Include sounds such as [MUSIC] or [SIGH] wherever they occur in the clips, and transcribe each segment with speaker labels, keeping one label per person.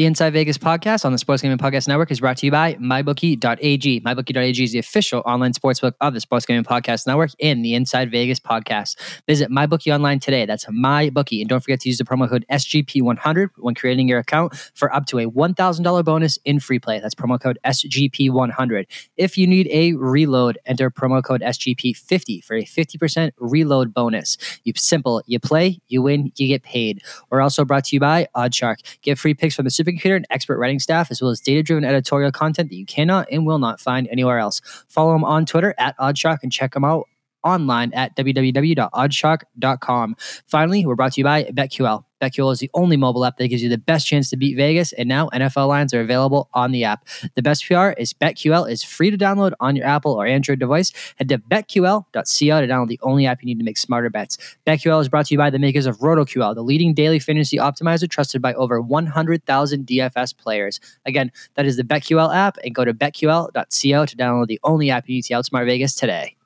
Speaker 1: The Inside Vegas podcast on the Sports Gambling Podcast Network is brought to you by MyBookie.ag. MyBookie.ag is the official online sportsbook of the Sports Gambling Podcast Network and the Inside Vegas podcast. Visit MyBookie online today. That's MyBookie. And don't forget to use the promo code SGP100 when creating your account for up to a $1,000 bonus in free play. That's promo code SGP100. If you need a reload, enter promo code SGP50 for a 50% reload bonus. You simple, you play, you win, you get paid. We're also brought to you by Oddshark. Get free picks from the supercomputer and expert writing staff, as well as data driven editorial content that you cannot and will not find anywhere else. Follow them on Twitter at Oddshark and check them out online at www.oddshark.com. Finally, we're brought to you by BetQL. BetQL is the only mobile app that gives you the best chance to beat Vegas, and now NFL lines are available on the app. The best PR is BetQL is free to download on your Apple or Android device. Head to betql.co to download the only app you need to make smarter bets. BetQL is brought to you by the makers of RotoQL, the leading daily fantasy optimizer trusted by over 100,000 DFS players. Again, that is the BetQL app, and go to betql.co to download the only app you need to outsmart Vegas today.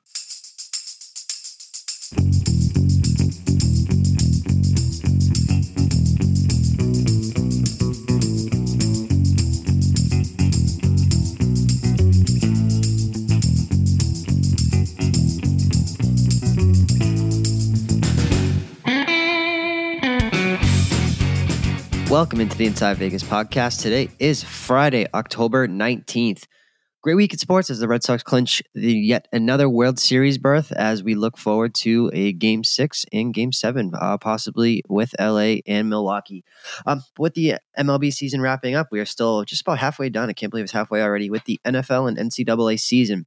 Speaker 1: Welcome into the Inside Vegas podcast. Today is Friday, October 19th. Great week in sports as the Red Sox clinch the yet another World Series berth as we look forward to a game six and game seven, uh, possibly with LA and Milwaukee. Um, with the MLB season wrapping up, we are still just about halfway done. I can't believe it's halfway already with the NFL and NCAA season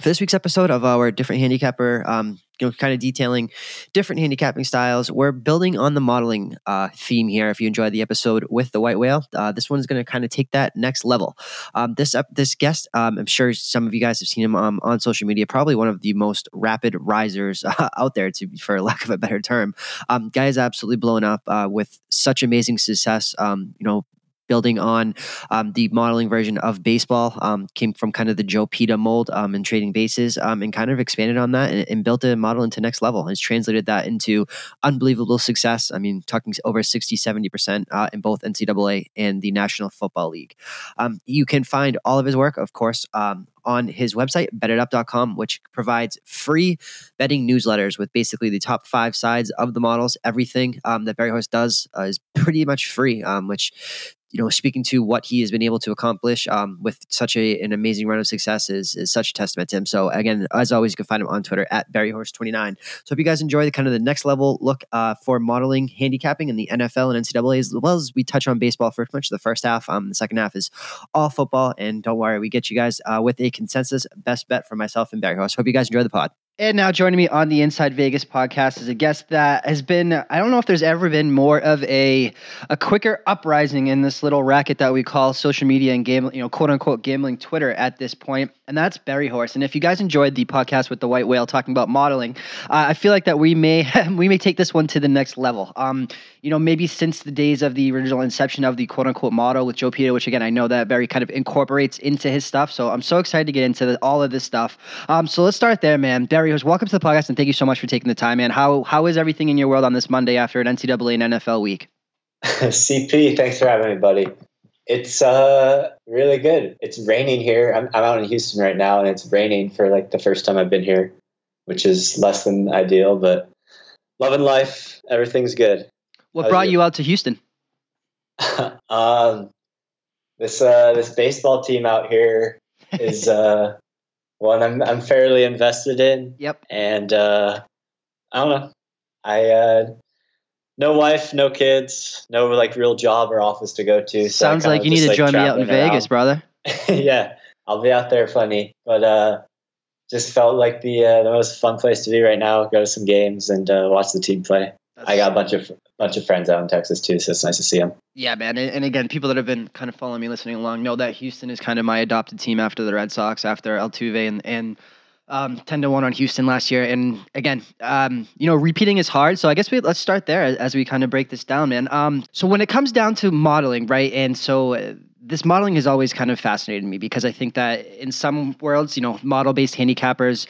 Speaker 1: for this week's episode of our different handicapper, um, you know, kind of detailing different handicapping styles. We're building on the modeling uh, theme here. If you enjoyed the episode with the white whale, uh, this one's going to kind of take that next level. Um, this uh, this guest, um, I'm sure some of you guys have seen him um, on social media. Probably one of the most rapid risers [LAUGHS] out there, to for lack of a better term. Um, guy is absolutely blown up uh, with such amazing success. Um, you know, building on um, the modeling version of baseball. Um, came from kind of the Joe Peta mold um, and trading bases, um, and kind of expanded on that and, and, built a model into next level. And Has translated that into unbelievable success. I mean, talking over 60, 70 percent uh, in both NCAA and the National Football League. Um, you can find all of his work, of course, um, on his website, betitup.com, which provides free betting newsletters with basically the top five sides of the models. Everything um, that Berryhorse does uh, is pretty much free, um, which you know, speaking to what he has been able to accomplish um, with such a, an amazing run of success is, is such a testament to him. So again, as always, you can find him on Twitter at Berryhorse29. So if you guys enjoy the kind of the next level look uh, for modeling handicapping in the NFL and NCAA, as well as we touch on baseball for much of the first half, um, the second half is all football. And don't worry, we get you guys uh, with a consensus best bet for myself and Berryhorse. Hope you guys enjoy the pod. And now joining me on the Inside Vegas podcast is a guest that has been, I don't know if there's ever been more of a a quicker uprising in this little racket that we call social media and gambling, you know, quote unquote gambling Twitter at this point, and that's Berryhorse. And if you guys enjoyed the podcast with the White Whale talking about modeling, uh, I feel like that we may [LAUGHS] we may take this one to the next level. Um, you know, maybe since the days of the original inception of the quote unquote model with Joe Peta, which again I know that Berry kind of incorporates into his stuff. So I'm so excited to get into the, all of this stuff. Um, so let's start there, man. Berry welcome to the podcast, and thank you so much for taking the time, man. How how is everything in your world on this Monday after an NCAA and NFL week? [LAUGHS]
Speaker 2: CP, thanks for having me, buddy. It's uh really good. It's raining here. I'm I'm out in Houston right now, and it's raining for like the first time I've been here, which is less than ideal, but loving life. Everything's good.
Speaker 1: What How's brought you? you out to Houston? [LAUGHS]
Speaker 2: um, this uh this baseball team out here is uh [LAUGHS] one I'm I'm fairly invested in.
Speaker 1: Yep.
Speaker 2: And uh, I don't know. I uh, no wife, no kids, no like real job or office to go to.
Speaker 1: So Sounds like you need to like, join me out in Vegas, brother. [LAUGHS]
Speaker 2: yeah, I'll be out there funny, but uh, just felt like the uh, the most fun place to be right now. Go to some games and uh, watch the team play. I got a bunch of bunch of friends out in Texas too, so it's nice to see them.
Speaker 1: Yeah, man. And, and, again, people that have been kind of following me, listening along, know that Houston is kind of my adopted team after the Red Sox, after Altuve and and um, ten to one on Houston last year. And again, um, you know, repeating is hard. So I guess we let's start there as we kind of break this down, man. Um, so when it comes down to modeling, right, and so. This modeling has always kind of fascinated me because I think that in some worlds, you know, model based handicappers,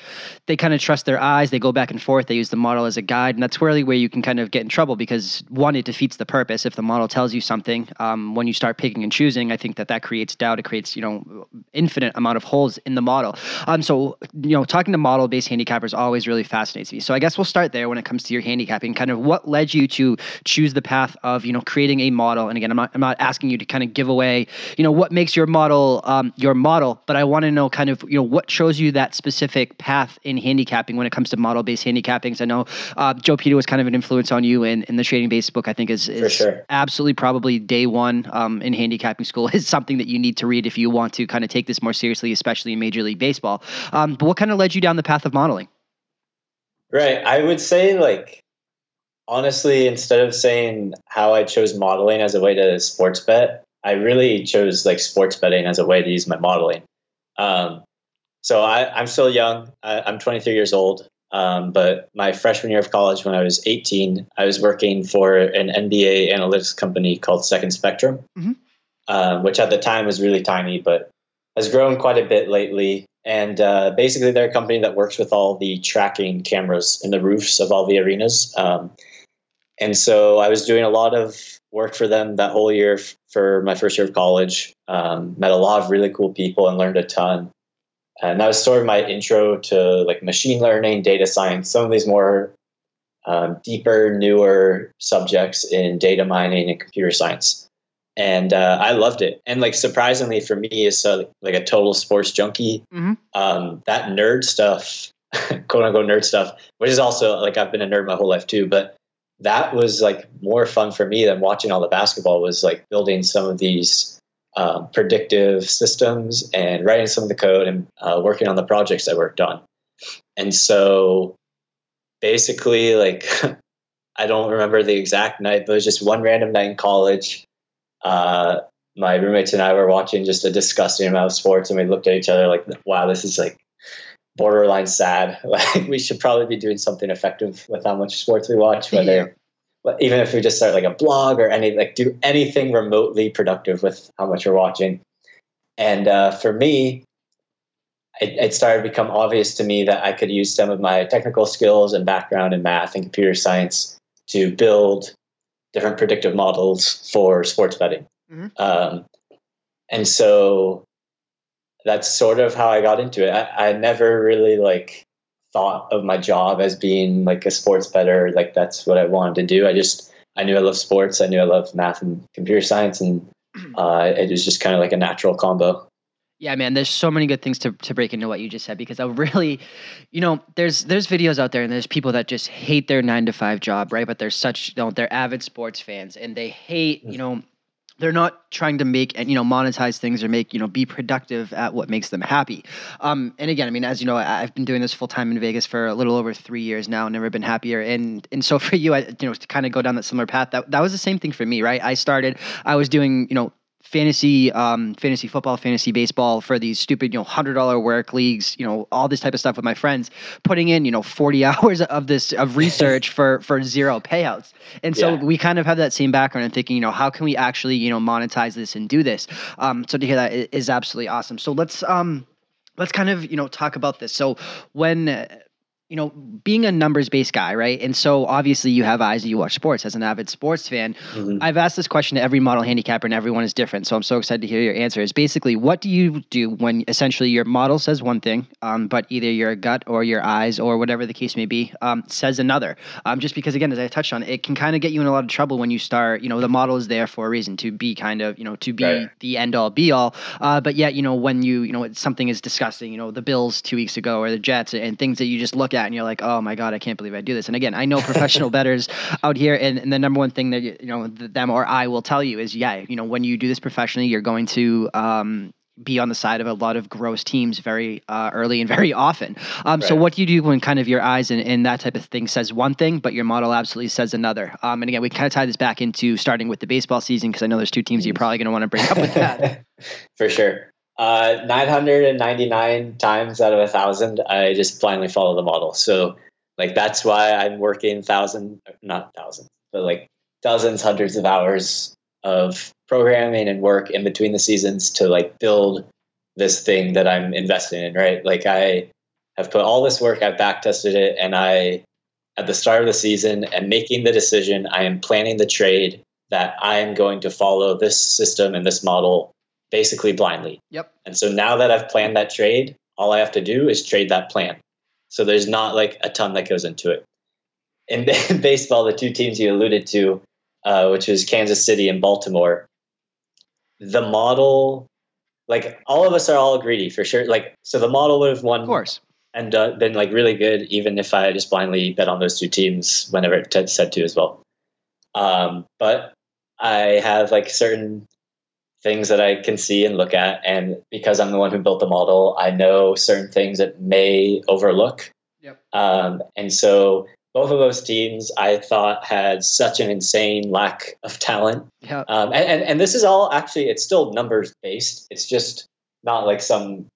Speaker 1: they kind of trust their eyes, they go back and forth, they use the model as a guide. And that's really where you can kind of get in trouble because one, it defeats the purpose. If the model tells you something, um, when you start picking and choosing, I think that that creates doubt. It creates, you know, infinite amount of holes in the model. Um, so, you know, talking to model based handicappers always really fascinates me. So I guess we'll start there when it comes to your handicapping, kind of what led you to choose the path of, you know, creating a model. And again, I'm not, I'm not asking you to kind of give away, you know, what makes your model um, your model, but I want to know kind of, you know, what shows you that specific path in handicapping when it comes to model based handicappings I know uh, Joe Peta was kind of an influence on you in, in the trading bases book, I think is, is
Speaker 2: sure.
Speaker 1: absolutely probably day one um, in handicapping school [LAUGHS] is something that you need to read if you want to kind of take this more seriously, especially in Major League Baseball. Um, but what kind of led you down the path of modeling?
Speaker 2: Right. I would say like honestly, instead of saying how I chose modeling as a way to sports bet, I really chose like sports betting as a way to use my modeling. Um, so I, am still young. I, am 23 years old. Um, but my freshman year of college, when I was 18, I was working for an NBA analytics company called Second Spectrum, mm-hmm. um, which at the time was really tiny, but has grown quite a bit lately. And uh, basically, they're a company that works with all the tracking cameras in the roofs of all the arenas. Um, and so I was doing a lot of work for them that whole year f- for my first year of college. Um, met a lot of really cool people and learned a ton. And that was sort of my intro to like machine learning, data science, some of these more um, deeper, newer subjects in data mining and computer science. And uh, I loved it. And like surprisingly for me, as a, like a total sports junkie, mm-hmm. um, that nerd stuff, [LAUGHS] quote unquote nerd stuff, which is also like I've been a nerd my whole life too, but that was like more fun for me than watching all the basketball was like building some of these um, predictive systems and writing some of the code and uh, working on the projects I worked on. And so basically like [LAUGHS] I don't remember the exact night, but it was just one random night in college. Uh, my roommates and I were watching just a disgusting amount of sports and we looked at each other like, wow, this is like borderline sad. [LAUGHS] Like we should probably be doing something effective with how much sports we watch, whether yeah. even if we just start like a blog or any like do anything remotely productive with how much we're watching. And uh, for me, it, it started to become obvious to me that I could use some of my technical skills and background in math and computer science to build different predictive models for sports betting. Mm-hmm. Um, and so that's sort of how I got into it. I, I never really like thought of my job as being like a sports better. Like that's what I wanted to do. I just I knew I love sports. I knew I love math and computer science, and [CLEARS THROAT] uh, it was just kind of like a natural combo.
Speaker 1: Yeah, man, there's so many good things to, to break into what you just said because I really, you know, there's there's videos out there and there's people that just hate their nine to five job, right? But they're such, you know, they're avid sports fans and they hate, you know, they're not trying to make and you know monetize things or make you know be productive at what makes them happy. Um, and again i mean as you know I, have been doing this full time in vegas for a little over three years now never been happier. And and so [LAUGHS] for you I, you know to kind of go down that similar path that, that was the same thing for me right? I started i was doing you know fantasy um, fantasy football fantasy baseball for these stupid you know hundred dollar work leagues you know all this type of stuff with my friends putting in you know 40 [LAUGHS] hours of this of research for for zero payouts. And so yeah. we kind of have that same background and thinking you know how can we actually you know monetize this and do this? Um, so to hear that is absolutely awesome. So let's um let's kind of you know talk about this. So when you know, being a numbers based guy, right? And so obviously you have eyes and you watch sports as an avid sports fan. Mm-hmm. I've asked this question to every model handicapper and everyone is different. So I'm so excited to hear your answer. Is basically what do you do when essentially your model says one thing, um, but either your gut or your eyes or whatever the case may be um, says another? Um, just because, again, as I touched on, it can kind of get you in a lot of trouble when you start, you know, the model is there for a reason to be kind of, you know, to be right. the end all be all. Uh, but yet, you know, when you, you know, something is disgusting, you know, the Bills two weeks ago or the Jets and things that you just look at and you're like, oh my god, I can't believe I do this. And again, I know professional [LAUGHS] bettors out here, and, and, the number one thing that you know them or I will tell you is, yeah, you know, when you do this professionally, you're going to um, be on the side of a lot of gross teams very uh, early and [LAUGHS] very often. Um, right. So, what do you do when kind of your eyes and, and, that type of thing says one thing, but your model absolutely says another? Um, and again, we kind of tie this back into starting with the baseball season because I know there's two teams you're probably going to want to bring up with that. [LAUGHS]
Speaker 2: For sure. Uh, 999 times out of a thousand, I just blindly follow the model. So, like, that's why I'm working thousand, not thousands, but like dozens, hundreds of hours of programming and work in between the seasons to like build this thing that I'm investing in, right? Like I have put all this work, I've back tested it, and I at the start of the season am making the decision, I am planning the trade that I am going to follow this system and this model basically blindly.
Speaker 1: Yep.
Speaker 2: And so now that I've planned that trade, all I have to do is trade that plan. So there's not like a ton that goes into it. In [LAUGHS] baseball, the two teams you alluded to, uh, which was Kansas City and Baltimore, the model, like all of us are all greedy for sure. Like, so the model would have won.
Speaker 1: Of course.
Speaker 2: And uh, been like really good, even if I just blindly bet on those two teams whenever it said to as well. Um, but I have like certain things that I can see and look at. And because I'm the one who built the model, I know certain things that may overlook.
Speaker 1: Yep.
Speaker 2: Um, and so both of those teams I thought had such an insane lack of talent.
Speaker 1: Yeah.
Speaker 2: Um, and, and, and this is all actually, it's still numbers based. It's just not like some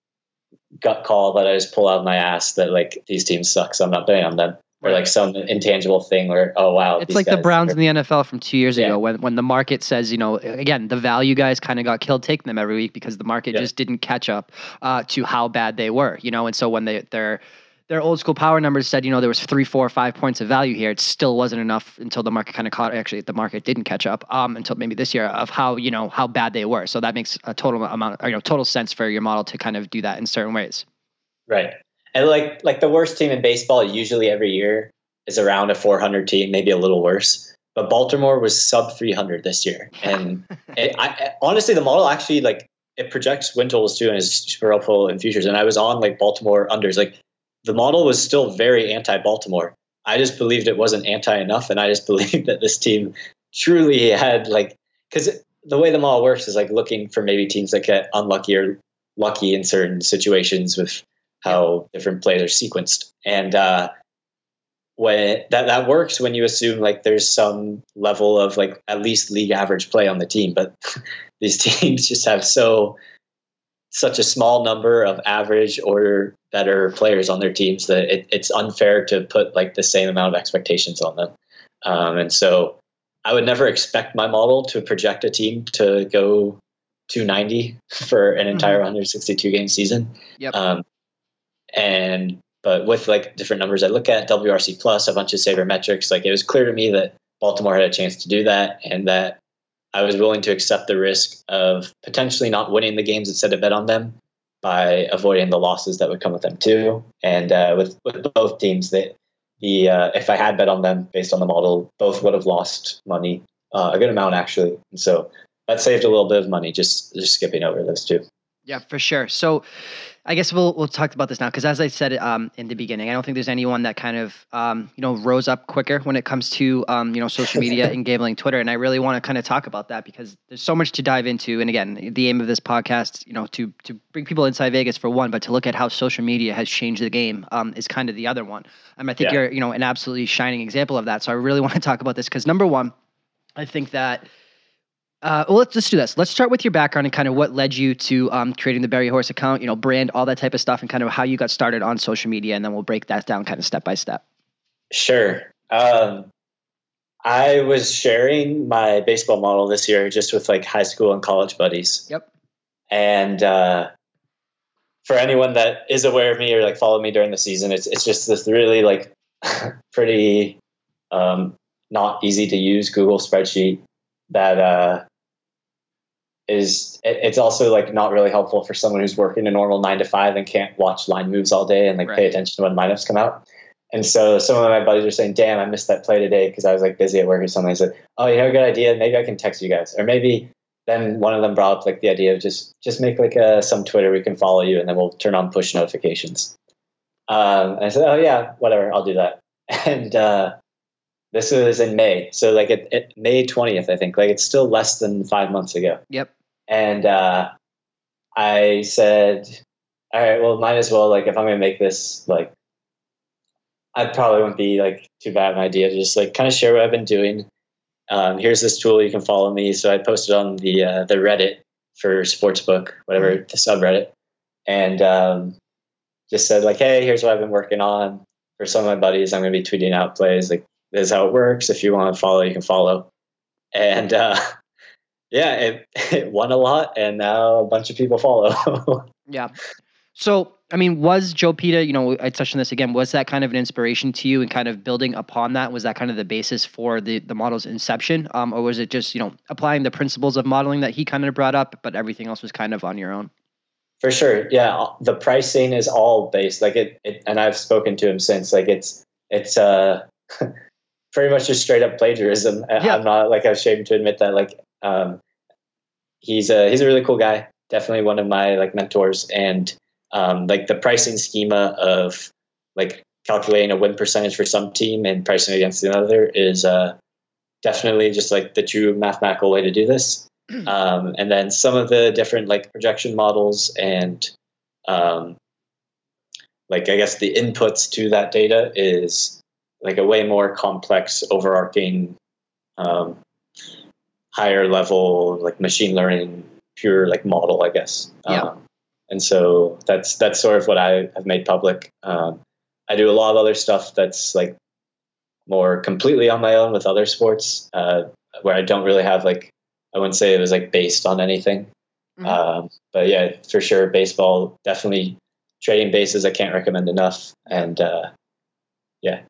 Speaker 2: gut call that I just pull out of my ass that like these teams suck, so I'm not betting on them or like some intangible thing where oh wow
Speaker 1: it's like the browns in the nfl from two years yeah. ago when, when the market says you know again the value guys kind of got killed taking them every week because the market yeah. just didn't catch up uh, to how bad they were you know and so when they their their old school power numbers said you know there was three four five points of value here it still wasn't enough until the market kind of caught actually the market didn't catch up um, until maybe this year of how you know how bad they were so that makes a total amount you know total sense for your model to kind of do that in certain ways
Speaker 2: right and like like the worst team in baseball usually every year is around a 400 team, maybe a little worse. But Baltimore was sub 300 this year, and [LAUGHS] it, I, honestly, the model actually like it projects win totals too, and is super helpful in futures. And I was on like Baltimore unders. Like the model was still very anti-Baltimore. I just believed it wasn't anti enough, and I just [LAUGHS] believed that this team truly had like because the way the model works is like looking for maybe teams that get unlucky or lucky in certain situations with how different plays are sequenced. And uh, when that that works when you assume like there's some level of like at least league average play on the team but [LAUGHS] these teams [LAUGHS] just have so such a small number of average or better players on their teams that it, it's unfair to put like the same amount of expectations on them um, and so i would never expect my model to project a team to go 290 [LAUGHS] for an entire mm-hmm. 162 game season
Speaker 1: yep.
Speaker 2: Um, and but with like different numbers I look at, WRC plus, a bunch of sabermetrics, like it was clear to me that Baltimore had a chance to do that and that I was willing to accept the risk of potentially not winning the games instead of bet on them by avoiding the losses that would come with them too. And uh, with with both teams, that the uh, if I had bet on them based on the model, both would have lost money, uh, a good amount actually. And so that saved a little bit of money just just skipping over those two.
Speaker 1: Yeah, for sure. So I guess we'll we'll talk about this now because as I said um, in the beginning, I don't think there's anyone that kind of um, you know rose up quicker when it comes to um, you know social media [LAUGHS] and gambling, Twitter, and I really want to kind of talk about that because there's so much to dive into. And again, the aim of this podcast, you know, to to bring people inside Vegas for one, but to look at how social media has changed the game um, is kind of the other one. Um, I think yeah. you're you know an absolutely shining example of that. So I really want to talk about this because number one, I think that uh, well, let's just do this. Let's start with your background and kind of what led you to um, creating the Berryhorse account, you know, brand, all that type of stuff, and kind of how you got started on social media, and then we'll break that down kind of step by step.
Speaker 2: Sure. Um, I was sharing my baseball model this year just with like high school and college buddies.
Speaker 1: Yep.
Speaker 2: And uh, for anyone that is aware of me or like followed me during the season, it's it's just this really like [LAUGHS] pretty um, not easy to use Google spreadsheet that uh, is it's also like not really helpful for someone who's working a normal nine to five and can't watch line moves all day and like right. pay attention to when lineups come out. And so some of my buddies are saying, "Damn, I missed that play today because I was like busy at work or something." I said, "Oh, you have a good idea? Maybe I can text you guys, or maybe." Then one of them brought up like the idea of just just make like a some Twitter we can follow you, and then we'll turn on push notifications. Um, and I said, "Oh yeah, whatever, I'll do that." [LAUGHS] And uh, this was in May, so like at, May twentieth, I think. Like it's still less than five months ago.
Speaker 1: Yep.
Speaker 2: And uh, I said, "All right, well, might as well. Like, if I'm gonna make this, like, I probably wouldn't be like too bad an idea to just like kind of share what I've been doing. Um, here's this tool you can follow me. So I posted on the uh, the Reddit for sportsbook, whatever mm-hmm. the subreddit, and um, just said like, hey, here's what I've been working on. For some of my buddies, I'm gonna be tweeting out plays like is how it works. If you want to follow, you can follow. And uh, [LAUGHS] yeah, it, [LAUGHS] it won a lot, and now a bunch of people follow. [LAUGHS]
Speaker 1: yeah. So, I mean, was Joe Peta, you know, I touched on this again, was that kind of an inspiration to you and kind of building upon that? Was that kind of the basis for the, the model's inception? Um, or was it just, you know, applying the principles of modeling that he kind of brought up, but everything else was kind of on your own?
Speaker 2: For sure. Yeah. The pricing is all based like it, it and I've spoken to him since like it's, it's, uh, pretty much just straight up plagiarism. Yeah. I'm not like ashamed to admit that. Like, um, he's a, he's a really cool guy. Definitely one of my like mentors and, um, like the pricing schema of like calculating a win percentage for some team and pricing against another is uh, definitely just like the true mathematical way to do this. Um, and then some of the different like projection models and um, like I guess the inputs to that data is like a way more complex, overarching, um, higher level like machine learning pure like model, I guess.
Speaker 1: Yeah. Um,
Speaker 2: and so that's that's sort of what I have made public. Um, I do a lot of other stuff that's like more completely on my own with other sports, uh, where I don't really have like I wouldn't say it was like based on anything. Mm-hmm. Um, but yeah, for sure, baseball definitely trading bases. I can't recommend enough, and uh, yeah,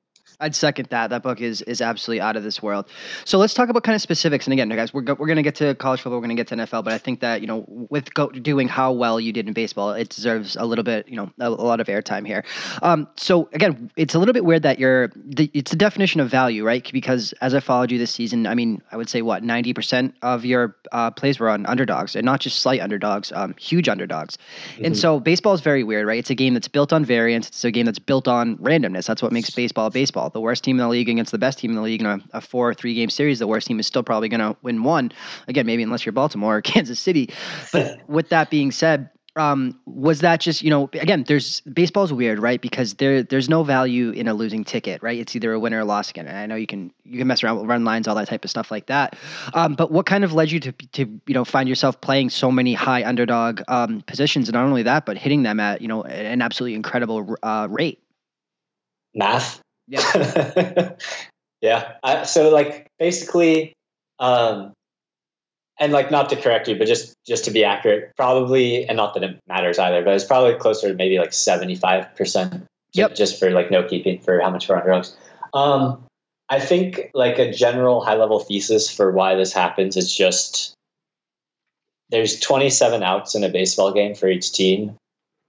Speaker 1: I'd second that. That book is is absolutely out of this world. So let's talk about kind of specifics. And again, guys, we're go, we're going to get to college football. We're going to get to NFL. But I think that you know, with go, doing how well you did in baseball, it deserves a little bit, you know, a, a lot of airtime here. Um, so again, it's a little bit weird that you're. The, it's the definition of value, right? Because as I followed you this season, I mean, I would say what ninety percent of your uh, plays were on underdogs, and not just slight underdogs, um, huge underdogs. Mm-hmm. And so baseball is very weird, right? It's a game that's built on variance. It's a game that's built on randomness. That's what makes baseball baseball the worst team in the league against the best team in the league in a, a four or three game series, the worst team is still probably going to win one. Again, maybe unless you're Baltimore or [LAUGHS] Kansas City. But with that being said, um, was that just you know again there's baseball's weird right? Because there there's no value in a losing ticket right? It's either a win or a loss again. And I know you can you can mess around with run lines all that type of stuff like that. Um, but what kind of led you to to you know find yourself playing so many high underdog um, positions? And not only that but hitting them at you know an absolutely incredible uh, rate.
Speaker 2: Math
Speaker 1: yeah. [LAUGHS]
Speaker 2: yeah. I, so like basically, um, and like not to correct you, but just just to be accurate, probably, and not that it matters either, but it's probably closer to maybe like seventy five percent.
Speaker 1: Yep.
Speaker 2: Just for like no keeping for how much we're on drugs. Um, I think like a general high level thesis for why this happens is just there's 27 outs in a baseball game for each team,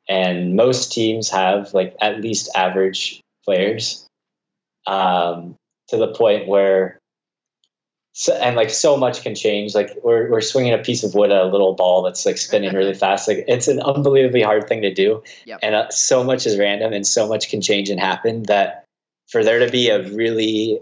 Speaker 2: and most teams have like at least average players um, to the point where so, and like so much can change. Like we're we're swinging a piece of wood at a little ball that's like spinning really [LAUGHS] fast. Like it's an unbelievably hard thing to do,
Speaker 1: yep.
Speaker 2: and uh, so much is random and so much can change and happen that for there to be a really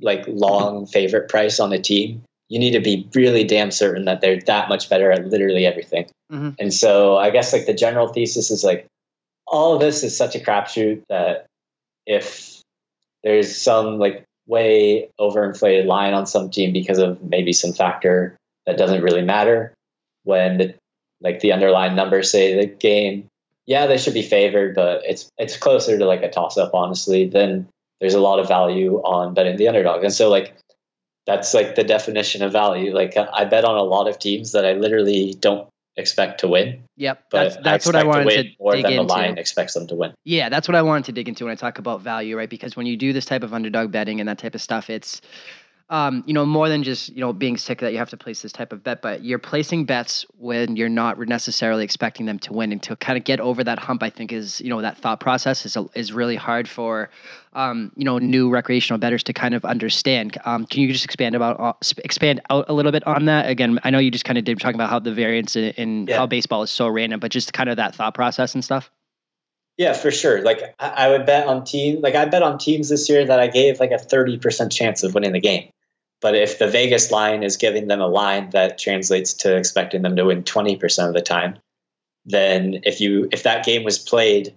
Speaker 2: like long favorite price on a team, you need to be really damn certain that they're that much better at literally everything.
Speaker 1: Mm-hmm.
Speaker 2: And so I guess like the general thesis is like all of this is such a crapshoot that if there's some like way overinflated line on some team because of maybe some factor that doesn't really matter when the like the underlying numbers say the game. Yeah they should be favored but it's it's closer to like a toss up honestly then there's a lot of value on betting the underdog. And so like that's like the definition of value. Like i bet on a lot of teams that i literally don't expect to win.
Speaker 1: Yep, that's that's I what I wanted to, to
Speaker 2: more
Speaker 1: dig
Speaker 2: than
Speaker 1: into.
Speaker 2: the line expects them to win.
Speaker 1: Yeah, that's what I wanted to dig into when I talk about value, right? Because when you do this type of underdog betting and that type of stuff, it's um, you know, more than just you know being sick that you have to place this type of bet, but you're placing bets when you're not necessarily expecting them to win, and to kind of get over that hump, I think is you know that thought process is is really hard for um, you know new recreational betters to kind of understand. Um, can you just expand about uh, expand out a little bit on that? Again, I know you just kind of did talking about how the variance in, in yeah. how baseball is so random, but just kind of that thought process and stuff.
Speaker 2: Yeah, for sure. Like I would bet on teams. Like I bet on teams this year that I gave like a thirty percent chance of winning the game. But if the Vegas line is giving them a line that translates to expecting them to win twenty percent of the time, then if you if that game was played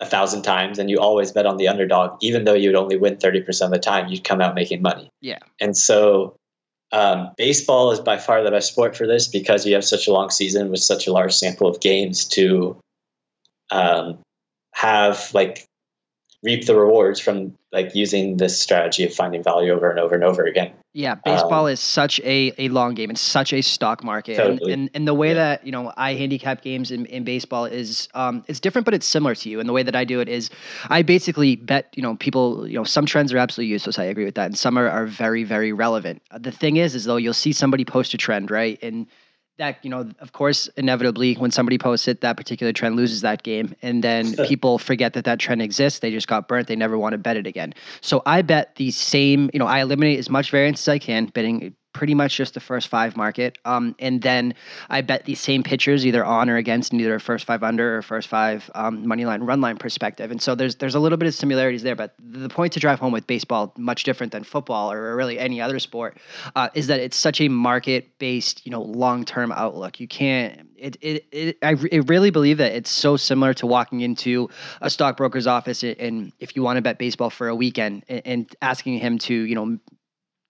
Speaker 2: a thousand times and you always bet on the underdog, even though you'd only win thirty percent of the time, you'd come out making money.
Speaker 1: Yeah.
Speaker 2: And so um, baseball is by far the best sport for this because you have such a long season with such a large sample of games to um, have like reap the rewards from like using this strategy of finding value over and over and over again.
Speaker 1: Yeah, baseball um, is such a, a long game. It's such a stock market. Totally. And, and, and the way yeah. that, you know, I handicap games in, in baseball is um, it's different, but it's similar to you. And the way that I do it is I basically bet, you know, people, you know, some trends are absolutely useless. I agree with that. And some are, are very, very relevant. The thing is, is though you'll see somebody post a trend, right? And that you know of course inevitably when somebody posts it that particular trend loses that game and then [LAUGHS] people forget that that trend exists. They just got burnt. They never want to bet it again. So i bet the same you know i eliminate as much variance as i can betting pretty much just the first five market. Um, and then I bet these same pitchers either on or against in either first five under or first five um, money line run line perspective. And so there's there's a little bit of similarities there. But the point to drive home with baseball, much different than football or really any other sport, uh, is that it's such a market based you know long term outlook. You can't. It, it, it, I really believe that it's so similar to walking into a stockbroker's office and if you want to bet baseball for a weekend and, and asking him to, you know,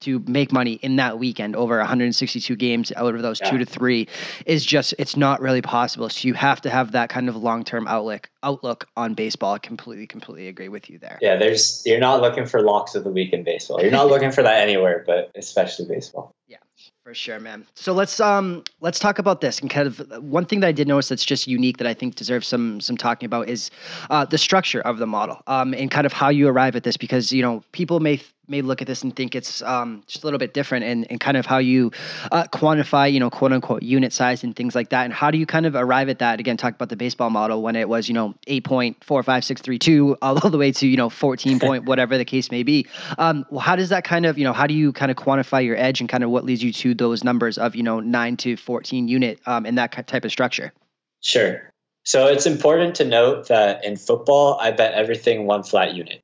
Speaker 1: to make money in that weekend over 162 games out of those yeah. two to three is just it's not really possible. So you have to have that kind of long term outlook outlook on baseball. I completely, completely agree with you there.
Speaker 2: Yeah, there's you're not looking for locks of the week in baseball. You're not looking for that anywhere, but especially baseball.
Speaker 1: Yeah. For sure, man. So let's um let's talk about this and kind of one thing that I did notice that's just unique that I think deserves some some talking about is uh, the structure of the model um and kind of how you arrive at this because you know people may may look at this and think it's um, just a little bit different and, and kind of how you uh, quantify, you know, quote unquote unit size and things like that. And how do you kind of arrive at that? Again, talk about the baseball model when it was, you know, 8.45632 [LAUGHS] all the way to, you know, 14 point, [LAUGHS] whatever the case may be. Um, well, how does that kind of, you know, how do you kind of quantify your edge and kind of what leads you to those numbers of, you know, 9 to 14 unit um, in that type of structure?
Speaker 2: Sure. So it's important to note that in football, I bet everything one flat unit.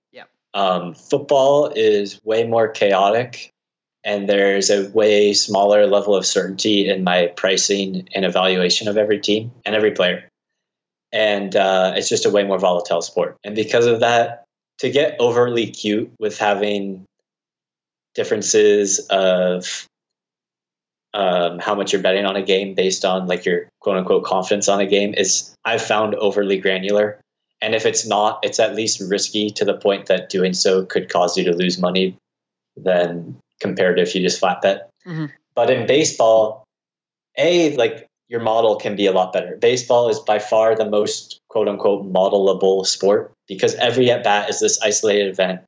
Speaker 2: Um, football is way more chaotic, and there's a way smaller level of certainty in my pricing and evaluation of every team and every player. And uh, it's just a way more volatile sport. And because of that, to get overly cute with having differences of um, how much you're betting on a game based on like your quote unquote confidence on a game is I've found overly granular. And if it's not, it's at least risky to the point that doing so could cause you to lose money than compared to if you just flat bet. Mm-hmm. But in baseball, A, like your model can be a lot better. Baseball is by far the most quote unquote modelable sport because every at bat is this isolated event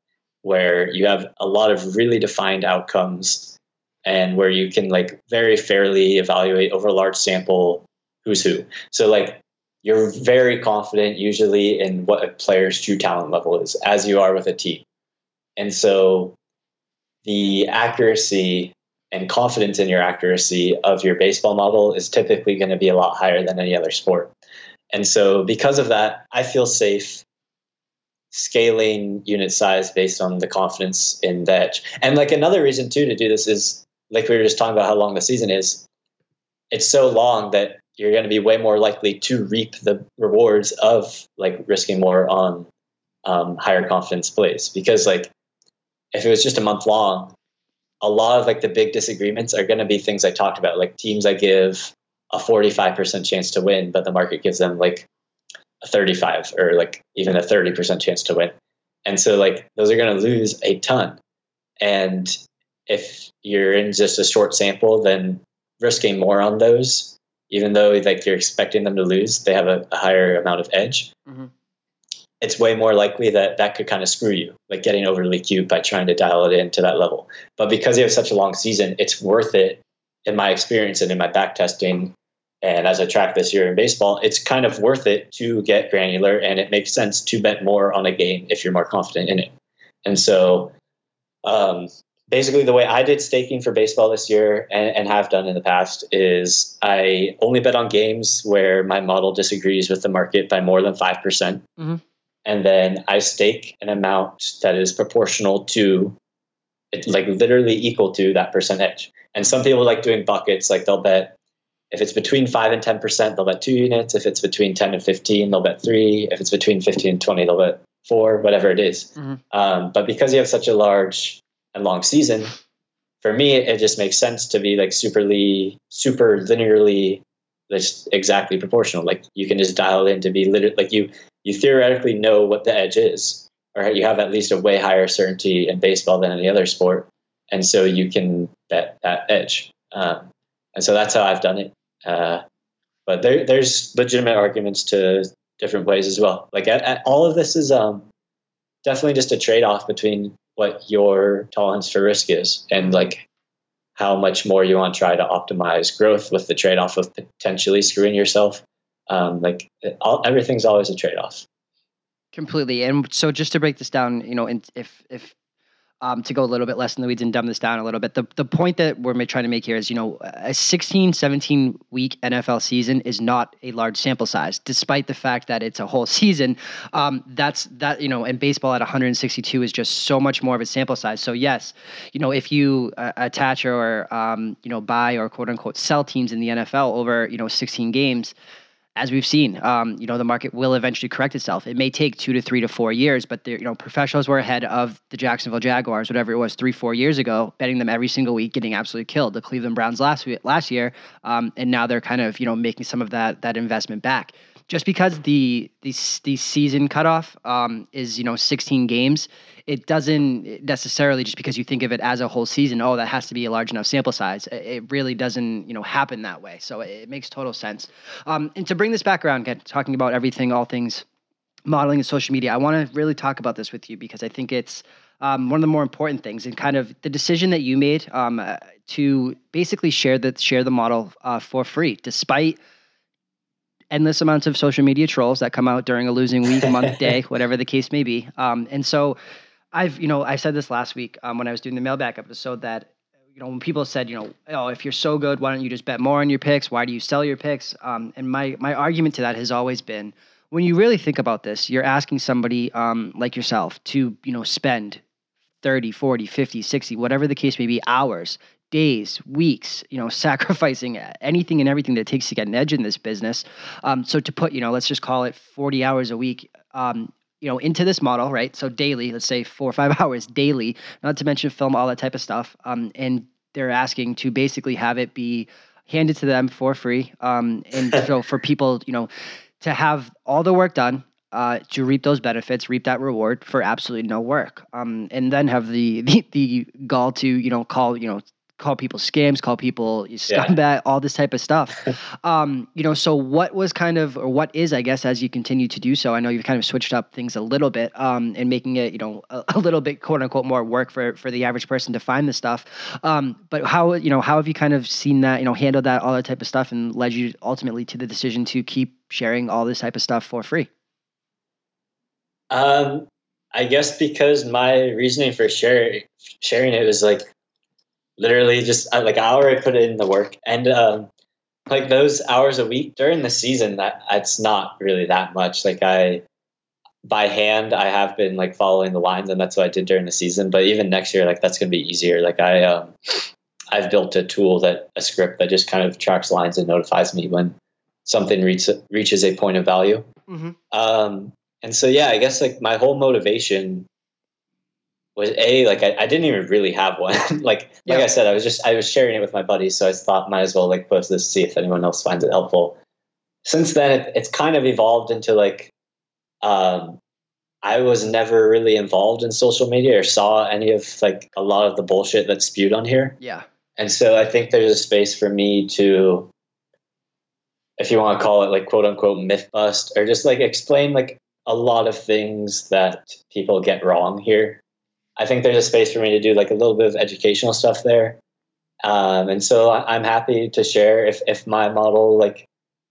Speaker 2: where you have a lot of really defined outcomes and where you can like very fairly evaluate over a large sample who's who. So like you're very confident usually in what a player's true talent level is, as you are with a team. And so the accuracy and confidence in your accuracy of your baseball model is typically going to be a lot higher than any other sport. And so because of that, I feel safe scaling unit size based on the confidence in edge. And like another reason too to do this is like we were just talking about how long the season is. It's so long that you're going to be way more likely to reap the rewards of like risking more on um, higher confidence plays. Because like if it was just a month long a lot of like the big disagreements are going to be things i talked about like teams i give a 45% chance to win but the market gives them like a 35 or like even a 30% chance to win. And so like those are going to lose a ton. And if you're in just a short sample then risking more on those even though like you're expecting them to lose, they have a, a higher amount of edge. Mm-hmm. It's way more likely that that could kind of screw you, like getting overly cute by trying to dial it into that level. But because you have such a long season, it's worth it in my experience and in my back testing. And as I track this year in baseball, it's kind of worth it to get granular and it makes sense to bet more on a game if you're more confident in it. And so um, basically the way I did staking for baseball this year and, and, have done in the past is I only bet on games where my model disagrees with the market by more than 5%. percent mm hmm And then I stake an amount that is proportional to like literally equal to that percentage. And some people like doing buckets, like they'll bet if it's between 5 and 10%, they'll bet two units. If it's between 10 and 15, they'll bet three. If it's between 15 and 20, they'll bet four, whatever it is. Mm-hmm. Um, but because you have such a large and long season, for me, it just makes sense to be like superly, super linearly, just exactly proportional. Like you can just dial in to be literally like you, you theoretically know what the edge is. or you have at least a way higher certainty in baseball than any other sport, and so you can bet that edge. Um, and so that's how I've done it. Uh, but there, there's legitimate arguments to different ways as well. Like at, at, all of this is um, definitely just a trade off between what your tolerance for risk is and like how much more you want to try to optimize growth with the trade off of potentially screwing yourself. Um, like all, everything's always a trade off.
Speaker 1: Completely. And so just to break this down, you know, if if um, to go a little bit less in the weeds and dumb this down a little bit. The, the point that we're trying to make here is, you know, a 16, 17 week NFL season is not a large sample size, despite the fact that it's a whole [LAUGHS] season. Um, that's that, you know, and baseball at 162 is just so much more of a sample size. So yes, you know, if you uh, attach or, um, you know, buy or quote unquote sell teams in the NFL over, you know, 16 games, as we've seen, um, you know, the market will eventually correct itself. It may take two to three to four years, but you know, professionals were ahead of the Jacksonville Jaguars, whatever it was, three, four years ago, betting them every single week, getting absolutely killed. The Cleveland Browns last week, last year, um, and now they're kind of you know making some of that that investment back just because the the, the season cutoff um, is you know 16 games, it doesn't necessarily just because you think of it as a whole season. Oh, that has to be a large enough sample size. It really doesn't you know happen that way. So it makes total sense. Um, and to bring this back around, again, talking about everything, all things modeling and social media, I want to really talk about this with you because I think it's um, one of the more important things and kind of the decision that you made um, uh, to basically share the share the model uh, for free, despite endless amounts of social media trolls that come out during a losing week, month, [LAUGHS] day, whatever the case may be. Um, and so I've, you know, I said this last week um, when I was doing the mailbag episode that, you know, when people said, you know, oh, if you're so good, why don't you just bet more on your picks? Why do you sell your picks? Um, and my my argument to that has always been, when you really think about this, you're asking somebody um, like yourself to, you know, spend 30, 40, 50, 60, whatever the case may be, hours days, weeks, you know, [LAUGHS] sacrificing anything and everything that it takes to get an edge in this business. Um, so to put, you know, let's just call it 40 hours a week, um, you know, into this model, right? So daily, let's say four or five [LAUGHS] hours daily, not to mention film, all that type of stuff. Um, and they're asking to basically have it be handed to them for free. Um, and [LAUGHS] so for people, you know, to have all the work done, uh, to reap those benefits, reap that reward for absolutely no work, um, and then have the, the the gall to you know call you know call people scams, call people scumbag, yeah. all this type of stuff. [LAUGHS] um, you know, so what was kind of, or what is, I guess, as you continue to do so? I know you've kind of switched up things a little bit, um, and making it, you know, a, a, little bit quote unquote more work for for the average person to find the stuff. Um, but how, you know, how have you kind of seen that, you know, handled that all that type of stuff, and led you ultimately to the decision to keep sharing all this type of stuff for free?
Speaker 2: Um, I guess because my reasoning for sharing sharing it was like literally just uh, like I already put in the work. And um, like those hours a week during the season that it's not really that much. Like I by hand I have been like following the lines and that's what I did during the season. But even next year like that's going to be easier. Like I um, I've built a tool that a script that just kind of tracks lines and notifies me when something reach, reaches a point of value. Mm-hmm. um, and so yeah I guess like my whole motivation was a like I, I didn't even really have one. [LAUGHS] like like I said, I was just I was sharing it with my buddies, so I thought might as well like post this see if anyone else finds it helpful. Since then, it, it's kind of evolved into like um, I was never really involved in social media or saw any of like a lot of the bullshit that's spewed on here.
Speaker 1: Yeah,
Speaker 2: and so I think there's a space for me to, if you want to call it like quote unquote myth bust or just like explain like a lot of things that people get wrong here I think there's a space for me to do like a little bit of educational stuff there. Um, and so I'm happy to share if, if my model, like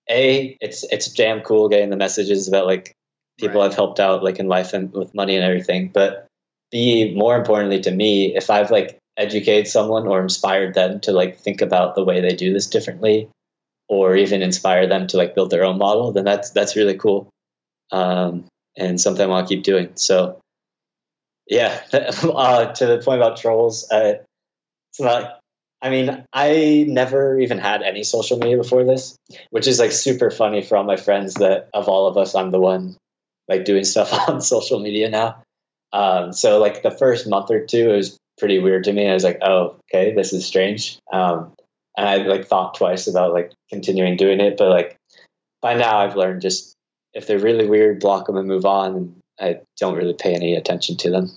Speaker 2: a, it's, it's damn cool getting the messages about like people right. I've helped out like in life and with money and everything. But B, more importantly to me, if I've like educated someone or inspired them to like think about the way they do this differently, or even inspire them to like build their own model, then that's that's really cool. Um, and something I want to keep doing. So yeah, [LAUGHS] uh, to the point about trolls, uh, it's not. I mean, I never even had any social media before this, which is like super funny for all my friends. That of all of us, I'm the one like doing [LAUGHS] stuff on social media now. Um, so like the first month or two, it was pretty weird to me. I was like, oh, okay, this is strange. Um, and I like thought twice about like continuing doing it, but like by now I've learned just if they're really weird, block them and move on. I don't really pay any attention to them.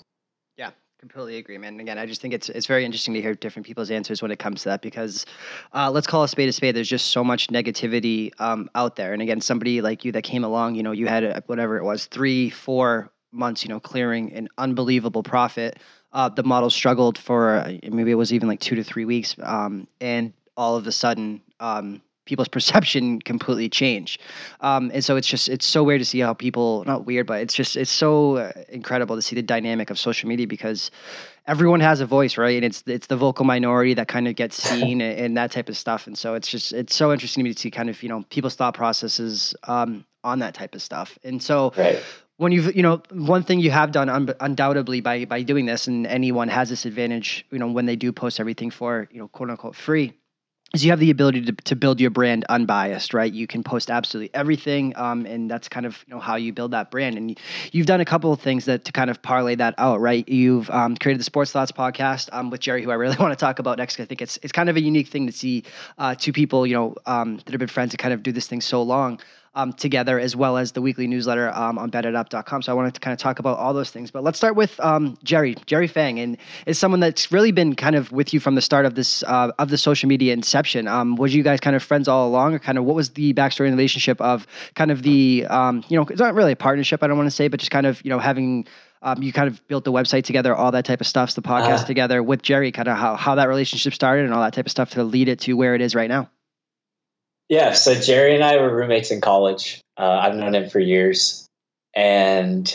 Speaker 1: Completely agree, man. Again, I just think it's it's very interesting to hear different people's answers when it comes to that because uh, let's call a spade a spade. There's just so much negativity um, out there, and again, somebody like you that came along, you know, you had a, whatever it was, three, four months, you know, clearing an unbelievable profit. Uh, the model struggled for uh, maybe it was even like two to three weeks, um, and all of a sudden. Um, people's perception completely change. Um, and so it's just it's so weird to see how people not weird but it's just it's so uh, incredible to see the dynamic of social media because everyone has a voice right? And it's it's the vocal minority that kind of gets seen and, and, that type of stuff. And so it's just it's so interesting to me to see kind of you know people's thought processes um, on that type of stuff. And so
Speaker 2: right.
Speaker 1: when you've you know one thing you have done un- undoubtedly by by doing this and anyone has this advantage you know when they do post everything for you know quote unquote free is you have the ability to, to build your brand unbiased, right? You can post absolutely everything, um, and that's kind of you know how you build that brand. And you, have done a couple of things that to kind of parlay that out, right? You've um, created the Sports Thoughts podcast um, with Jerry, who I really [LAUGHS] want to talk about next. I think it's it's kind of a unique thing to see uh, two people, you know, um, that have been friends and kind of do this thing so long um, together, as well as the weekly newsletter um, on betitup.com. So I wanted to kind of talk about all those things. But let's start with um, Jerry, Jerry Fang, and is someone that's really been kind of with you from the start of this uh, of the social media inception. Um, was you guys kind of friends all along, or kind of what was the backstory and relationship of kind of the um, you know it's not really a partnership, I don't want to say, but just kind of you know having. Um, you kind of built the website together, all that type of stuff, the podcast uh, together with Jerry, kind of how, how that relationship started and all that type of stuff to lead it to where it is right now.
Speaker 2: Yeah, so Jerry and I were roommates in college. Uh, I've known him for years, and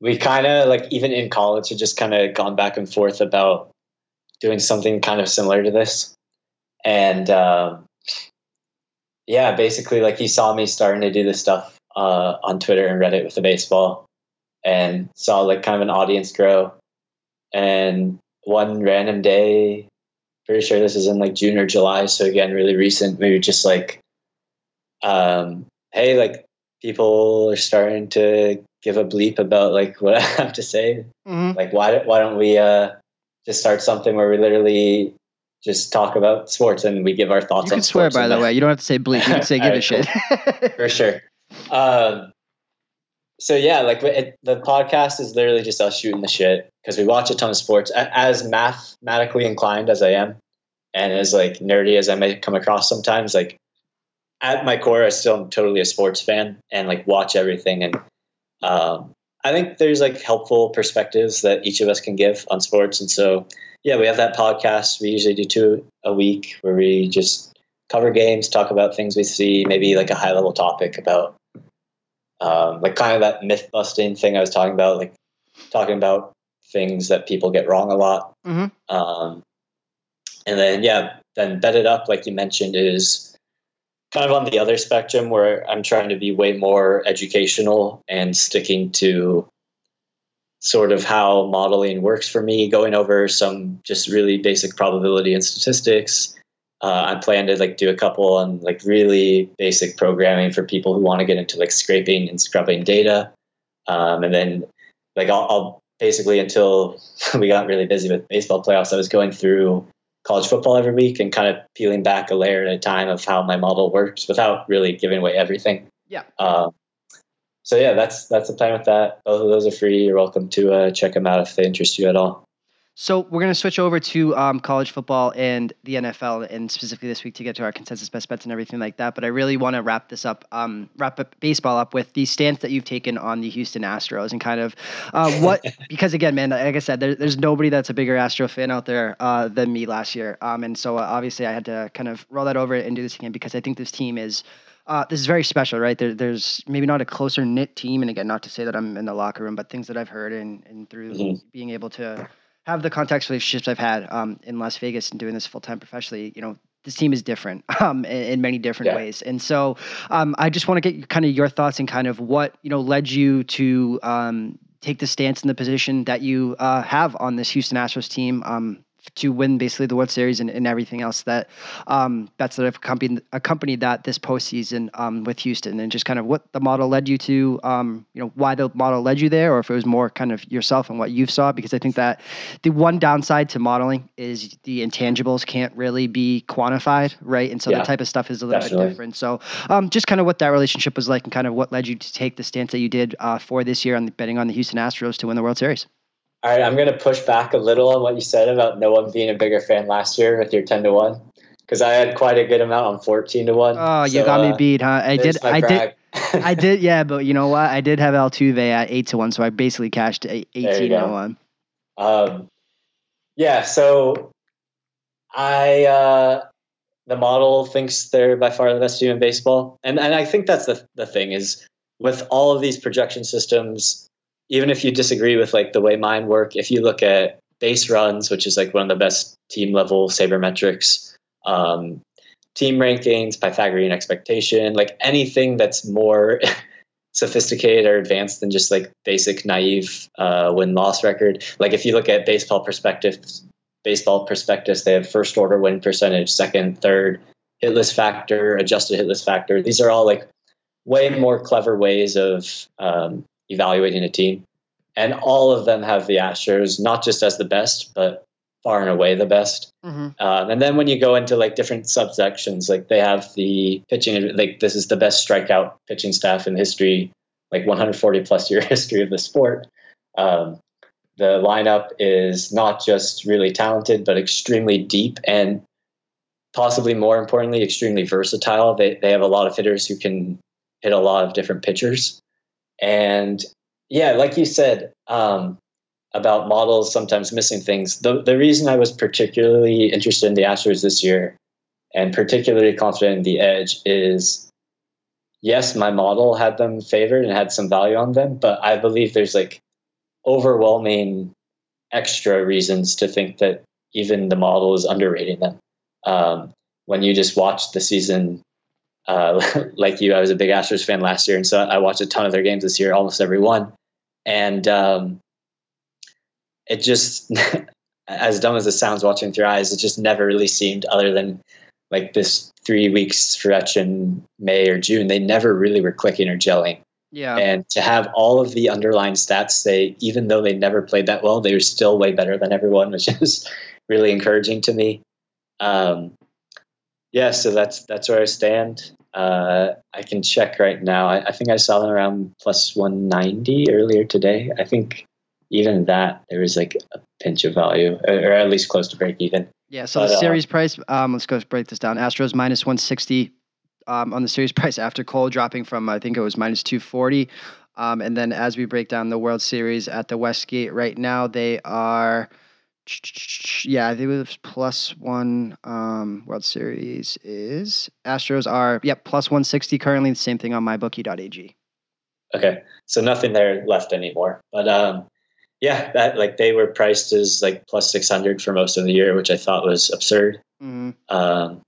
Speaker 2: we kind of like even in college have just kind of gone back and forth about doing something kind of similar to this. And um, yeah, basically, like he saw me starting to do this stuff uh, on Twitter and Reddit with the baseball, and saw like kind of an audience grow. And one random day, pretty sure this is in like June or July. So again, really recent. Maybe just like, um, hey, like people are starting to give a bleep about like [LAUGHS] what I have to say. Mm-hmm. Like, why why don't we uh, just start something where we literally just talk about sports and we give our thoughts.
Speaker 1: You can swear, by the way. You don't have to say bleep. You can say give a [LAUGHS] shit.
Speaker 2: For sure. Um, so yeah, like it, the podcast is literally just us shooting the shit because we watch a ton of sports. As mathematically inclined as I am, and as like nerdy as I may come across sometimes, like at my core, I still am totally a sports fan and like watch everything. And um, I think there's like helpful perspectives that each of us can give on sports. And so yeah, we have that podcast. We usually do two a week where we just cover games, talk about things we see, maybe like a high level topic about um, like kind of that myth busting thing I was talking about, like talking about things that people get wrong a lot. Mm-hmm. Um, and then, yeah, then Bet It Up, like you mentioned, is kind of on the other spectrum where I'm trying to be way more educational and sticking to sort of how modeling works for me, going over some just really basic probability and statistics, uh, I plan to like do a couple on like really basic programming for people who want to get into like scraping and scrubbing data. Um, and then like I'll, I'll basically until [LAUGHS] we got really busy with baseball playoffs, I was going through college football every week and kind of peeling back a layer at a time of how my model works without really giving away everything.
Speaker 1: Yeah. Uh,
Speaker 2: so yeah, that's that's the plan with that. Both of those are free. You're welcome to uh, check them out if they interest you at all.
Speaker 1: So we're going to switch over to um, college football and the NFL, and specifically this week to get to our consensus best bets and everything like that. But I really want to wrap this up, um, wrap up baseball up with the stance that you've taken on the Houston Astros and kind of uh, what, [LAUGHS] because again, man, like I said, there, there's nobody that's a bigger Astro fan out there uh, than me last year, um, and so uh, obviously I had to kind of roll that over and do this again because I think this team is. Uh, this is very special, right? There, there's maybe not a closer knit team, and again, not to say that I'm in the locker room, but things that I've heard and, and through mm-hmm. being able to have the contacts relationships I've had um, in Las Vegas and doing this full time professionally, you know, this team is different [LAUGHS] um, in, in, many different yeah. ways. And so um, I just want to get kind of your thoughts and kind of what, you know, led you to um, take the stance in the position that you uh, have on this Houston Astros team. To win basically the World Series and, and everything else that um, that's sort of accompanied, accompanied that this postseason um, with Houston and just kind of what the model led you to, um, you know, why the model led you there, or if it was more kind of yourself and what you saw. Because I think that the one downside to modeling is the intangibles can't really be quantified, right? And so yeah, that type of stuff is a little definitely. bit different. So um, just kind of what that relationship was like and kind of what led you to take the stance that you did uh, for this year on the, betting on the Houston Astros to win the World Series.
Speaker 2: All right, I'm going to push back a little on what you said about no one being a bigger fan last year with your 10 to 1 because I had quite a good amount on 14 to 1.
Speaker 1: Oh, you so, got me uh, beat, huh? I did I did [LAUGHS] I did yeah, but you know what? I did have Altuve at 8 to 1, so I basically cashed 18 to 1.
Speaker 2: Um yeah, so I uh the model thinks they're by far the best team in baseball. And and I think that's the the thing is with all of these projection systems even if you disagree with like the way mine work, if you look at base runs, which is like one of the best team level sabermetrics, um, team rankings, Pythagorean expectation, like anything that's more [LAUGHS] sophisticated or advanced than just like basic naive uh, win loss record. Like if you look at baseball perspectives, baseball prospectus, they have first order win percentage, second, third, Hit List factor, adjusted Hit List factor. These are all like way more clever ways of um, evaluating a team. And all of them have the Astros not just as the best, but far and away the best. Mm-hmm. Um, and then when you go into like different subsections, like they have the pitching, like this is the best strikeout pitching staff in history, like 140 plus year [LAUGHS] history of the sport. Um, the lineup is not just really talented, but extremely deep and possibly more importantly, extremely versatile. They, they have a lot of hitters who can hit a lot of different pitchers. And yeah, like you said um, about models sometimes missing things, the, the reason I was particularly interested in the Astros this year and particularly confident in the edge is yes, my model had them favored and had some value on them, but I believe there's like overwhelming extra reasons to think that even the model is underrating them. Um, when you just watch the season uh, [LAUGHS] like you, I was a big Astros fan last year, and so I watched a ton of their games this year, almost every one. And um, it just, [LAUGHS] as dumb as it sounds, watching through eyes, it just never really seemed other than like this three weeks stretch in May or June. They never really were clicking or gelling.
Speaker 1: Yeah.
Speaker 2: And to have all of the underlying stats say, even though they never played that well, they were still way better than everyone, [LAUGHS] which is really encouraging to me. Um, yeah, so that's that's where I stand. Uh, I can check right now. I, I, think I saw them around plus 190 earlier today. I think even that there was like a pinch of value, or, or at least close to break even.
Speaker 1: Yeah. So but, the series uh, price. Um, let's go break this down. Astros minus 160 um, on the series [LAUGHS] price after Cole dropping from I think it was minus 240. Um, and then as we break down the World Series at the Westgate right now, they are yeah, I think it was plus one. Um, World Series is Astros are yep plus one sixty currently. The same thing on mybookie.ag.
Speaker 2: Okay, so nothing there left anymore. But um, yeah, that like they were priced as like plus six hundred for most of the year, which I thought was absurd. Mm-hmm. Um,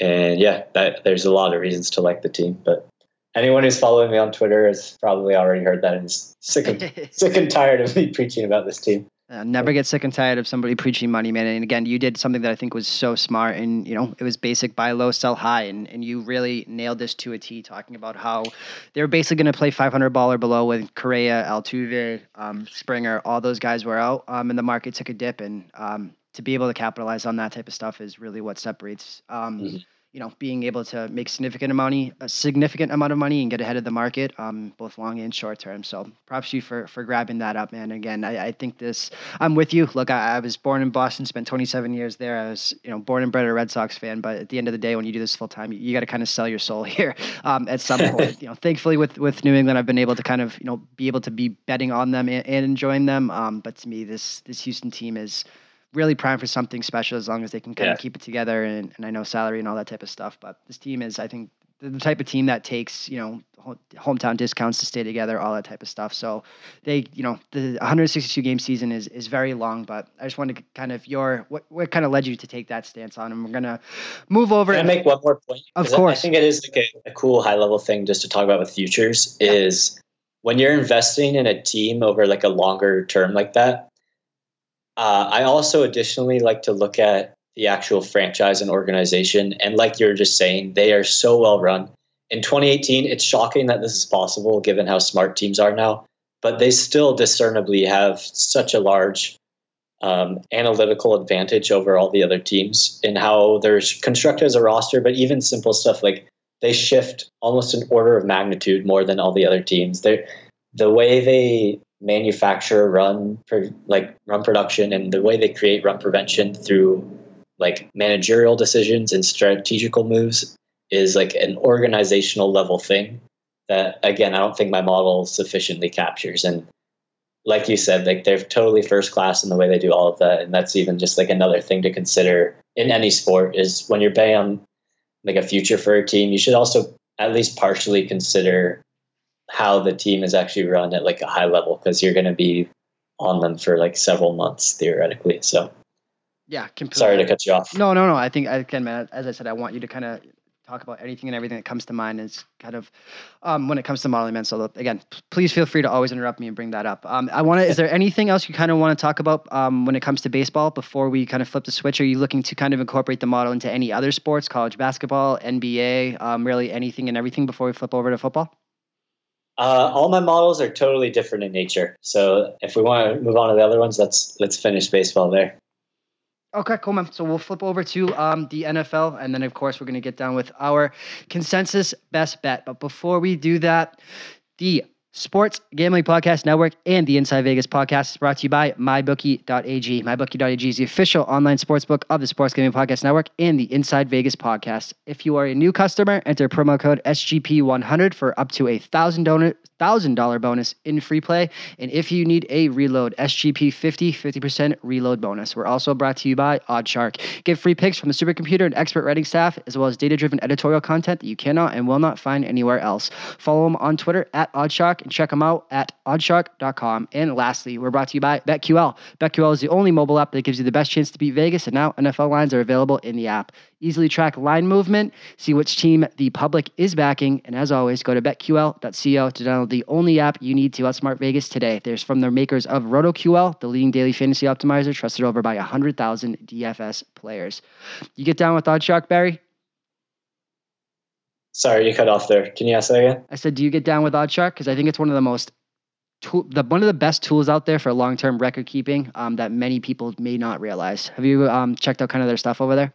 Speaker 2: and yeah, that there's a lot of reasons to like the team, but anyone who's following me on Twitter has probably already heard that and is sick and [LAUGHS] sick and tired of me preaching about this team.
Speaker 1: Uh, never get sick and tired of somebody preaching money, man. And again, you did something that I think was so smart, and you know, it was basic: buy low, sell high, and and you really nailed this to a T, talking about how they were basically going to play 500 ball or below with Correa, Altuve, um, Springer, all those guys were out, um, and the market took a dip, and um, to be able to capitalize on that type of stuff is really what separates um, mm-hmm you know, being able to make significant amount of, a significant amount of money and get ahead of the market, um, both long and short term. So props to you for for grabbing that up, man. Again, I, I think this. I'm with you. Look, I, I, was born in Boston, spent 27 years there. I was, you know, born and bred a Red Sox fan. But at the end of the day, when you do this full time, you, you got to kind of sell your soul [LAUGHS] here um, at some point. [LAUGHS] you know, thankfully with with New England, I've been able to kind of you know be able to be betting on them and, and enjoying them. Um, but to me, this this Houston team is really primed for something special as long as they can kind yeah. of keep it together. And, and I know salary and all that type of stuff, but this team is, I think, the type of team that takes, you know, hometown discounts to stay together, all that type of stuff. So they, you know, the 162 game season is is very long, but I just wanted to kind of your what what kind of led you to take that stance on, and we're gonna move over.
Speaker 2: Can I make one more point?
Speaker 1: Of course,
Speaker 2: I think it is like a, a cool high level thing just to talk about with futures yeah. is when you're investing in a team over like a longer term like that Uh, I also additionally like to look at the actual franchise and organization. And like you're just saying, they are so well run. In 2018, it's shocking that this is possible given how smart teams are now, but they still discernibly have such a large um, analytical advantage over all the other teams in how they're constructed as a roster, but even simple stuff like they shift almost an order of magnitude more than all the other teams. They the way they manufacture run like run production and the way they create run prevention through like managerial decisions and strategical moves is like an organizational level thing that again I don't think my model sufficiently captures and like you said, like they're totally first class in the way they do all of that. And that's even just like another thing to consider in any sport is when you're betting on like a future for a team, you should also at least partially consider how the team is actually run at like a high level because you're going to be on them for like several months theoretically. So
Speaker 1: yeah, completely.
Speaker 2: sorry to cut you off.
Speaker 1: No, no, no. I think I again, man, as I said, I want you to kind of talk about anything and everything that comes to mind is kind of um, when it comes to modeling men. So again, please feel free to always interrupt me and bring that up. Um, I want to. Is there anything else you kind of want to talk about um, when it comes to baseball before we kind of flip the switch? Are you looking to kind of incorporate the model into any other sports, college basketball, NBA, um, really anything and everything before we flip over to football?
Speaker 2: Uh, all my models are totally different in nature. So if we want to move on to the other ones, let's let's finish baseball there.
Speaker 1: Okay, cool, man. So we'll flip over to um, the NFL, and then of course we're going to get down with our consensus best bet. But before we do that, the Sports Gambling Podcast Network and the Inside Vegas podcast is brought to you by MyBookie.ag. MyBookie.ag is the official online sportsbook of the Sports Gambling Podcast Network and the Inside Vegas podcast. If you are a new customer, enter promo code SGP100 for up to a thousand $1,000 bonus in free play. And if you need a reload, SGP 50, 50% reload bonus. We're also brought to you by Oddshark. Get free picks from the supercomputer and expert writing staff, as well as data driven editorial content that you cannot and will not find anywhere else. Follow them on Twitter at Oddshark and check them out at oddshark.com. And lastly, we're brought to you by BetQL. BetQL is the only mobile app that gives you the best chance to beat Vegas, and now NFL lines are available in the app easily track line movement, see which team the public is backing, and as always, go to betql.co to download the only app you need to outsmart Vegas today. There's from the makers of RotoQL, the leading daily fantasy optimizer trusted over by 100,000 DFS players. You get down with Oddshark, Berry?
Speaker 2: Sorry, you cut off there. Can you ask that again?
Speaker 1: I said, do you get down with Oddshark? Because I think it's one of the most tool, the one of the best tools out there for long term record keeping um, that many people may not realize. Have you um, checked out kind of their stuff over there?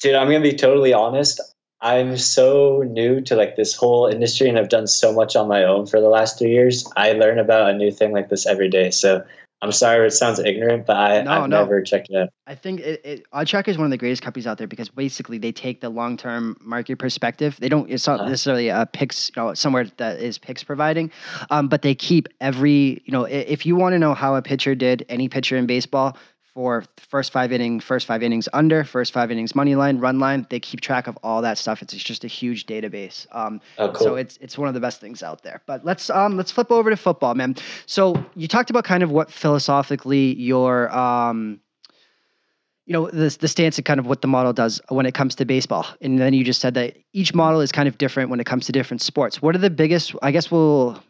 Speaker 2: Dude, I'm gonna be totally honest. I'm so new to like this whole industry and I've done so much on my own for the last three years. I learn about a new thing like this every day. So I'm sorry if it sounds ignorant, but I, have no. never checked it out.
Speaker 1: I think it, it, is one of the greatest companies out there because basically they take the long term market perspective. They don't, it's not uh-huh. necessarily a picks, you know, somewhere that is picks providing, um, but they keep every, you know, if you want to know how a pitcher did, any pitcher in baseball, for first five inning, first five innings under, first five innings money line, run line. They keep track of all that stuff. It's just a huge database. Um, oh, cool. So it's it's one of the best things out there. But let's um, let's flip over to football, man. So you talked about kind of what philosophically your um, you know the the stance and kind of what the model does when it comes to baseball, and then you just said that each model is kind of different when it comes to different sports. What are the biggest? I guess we'll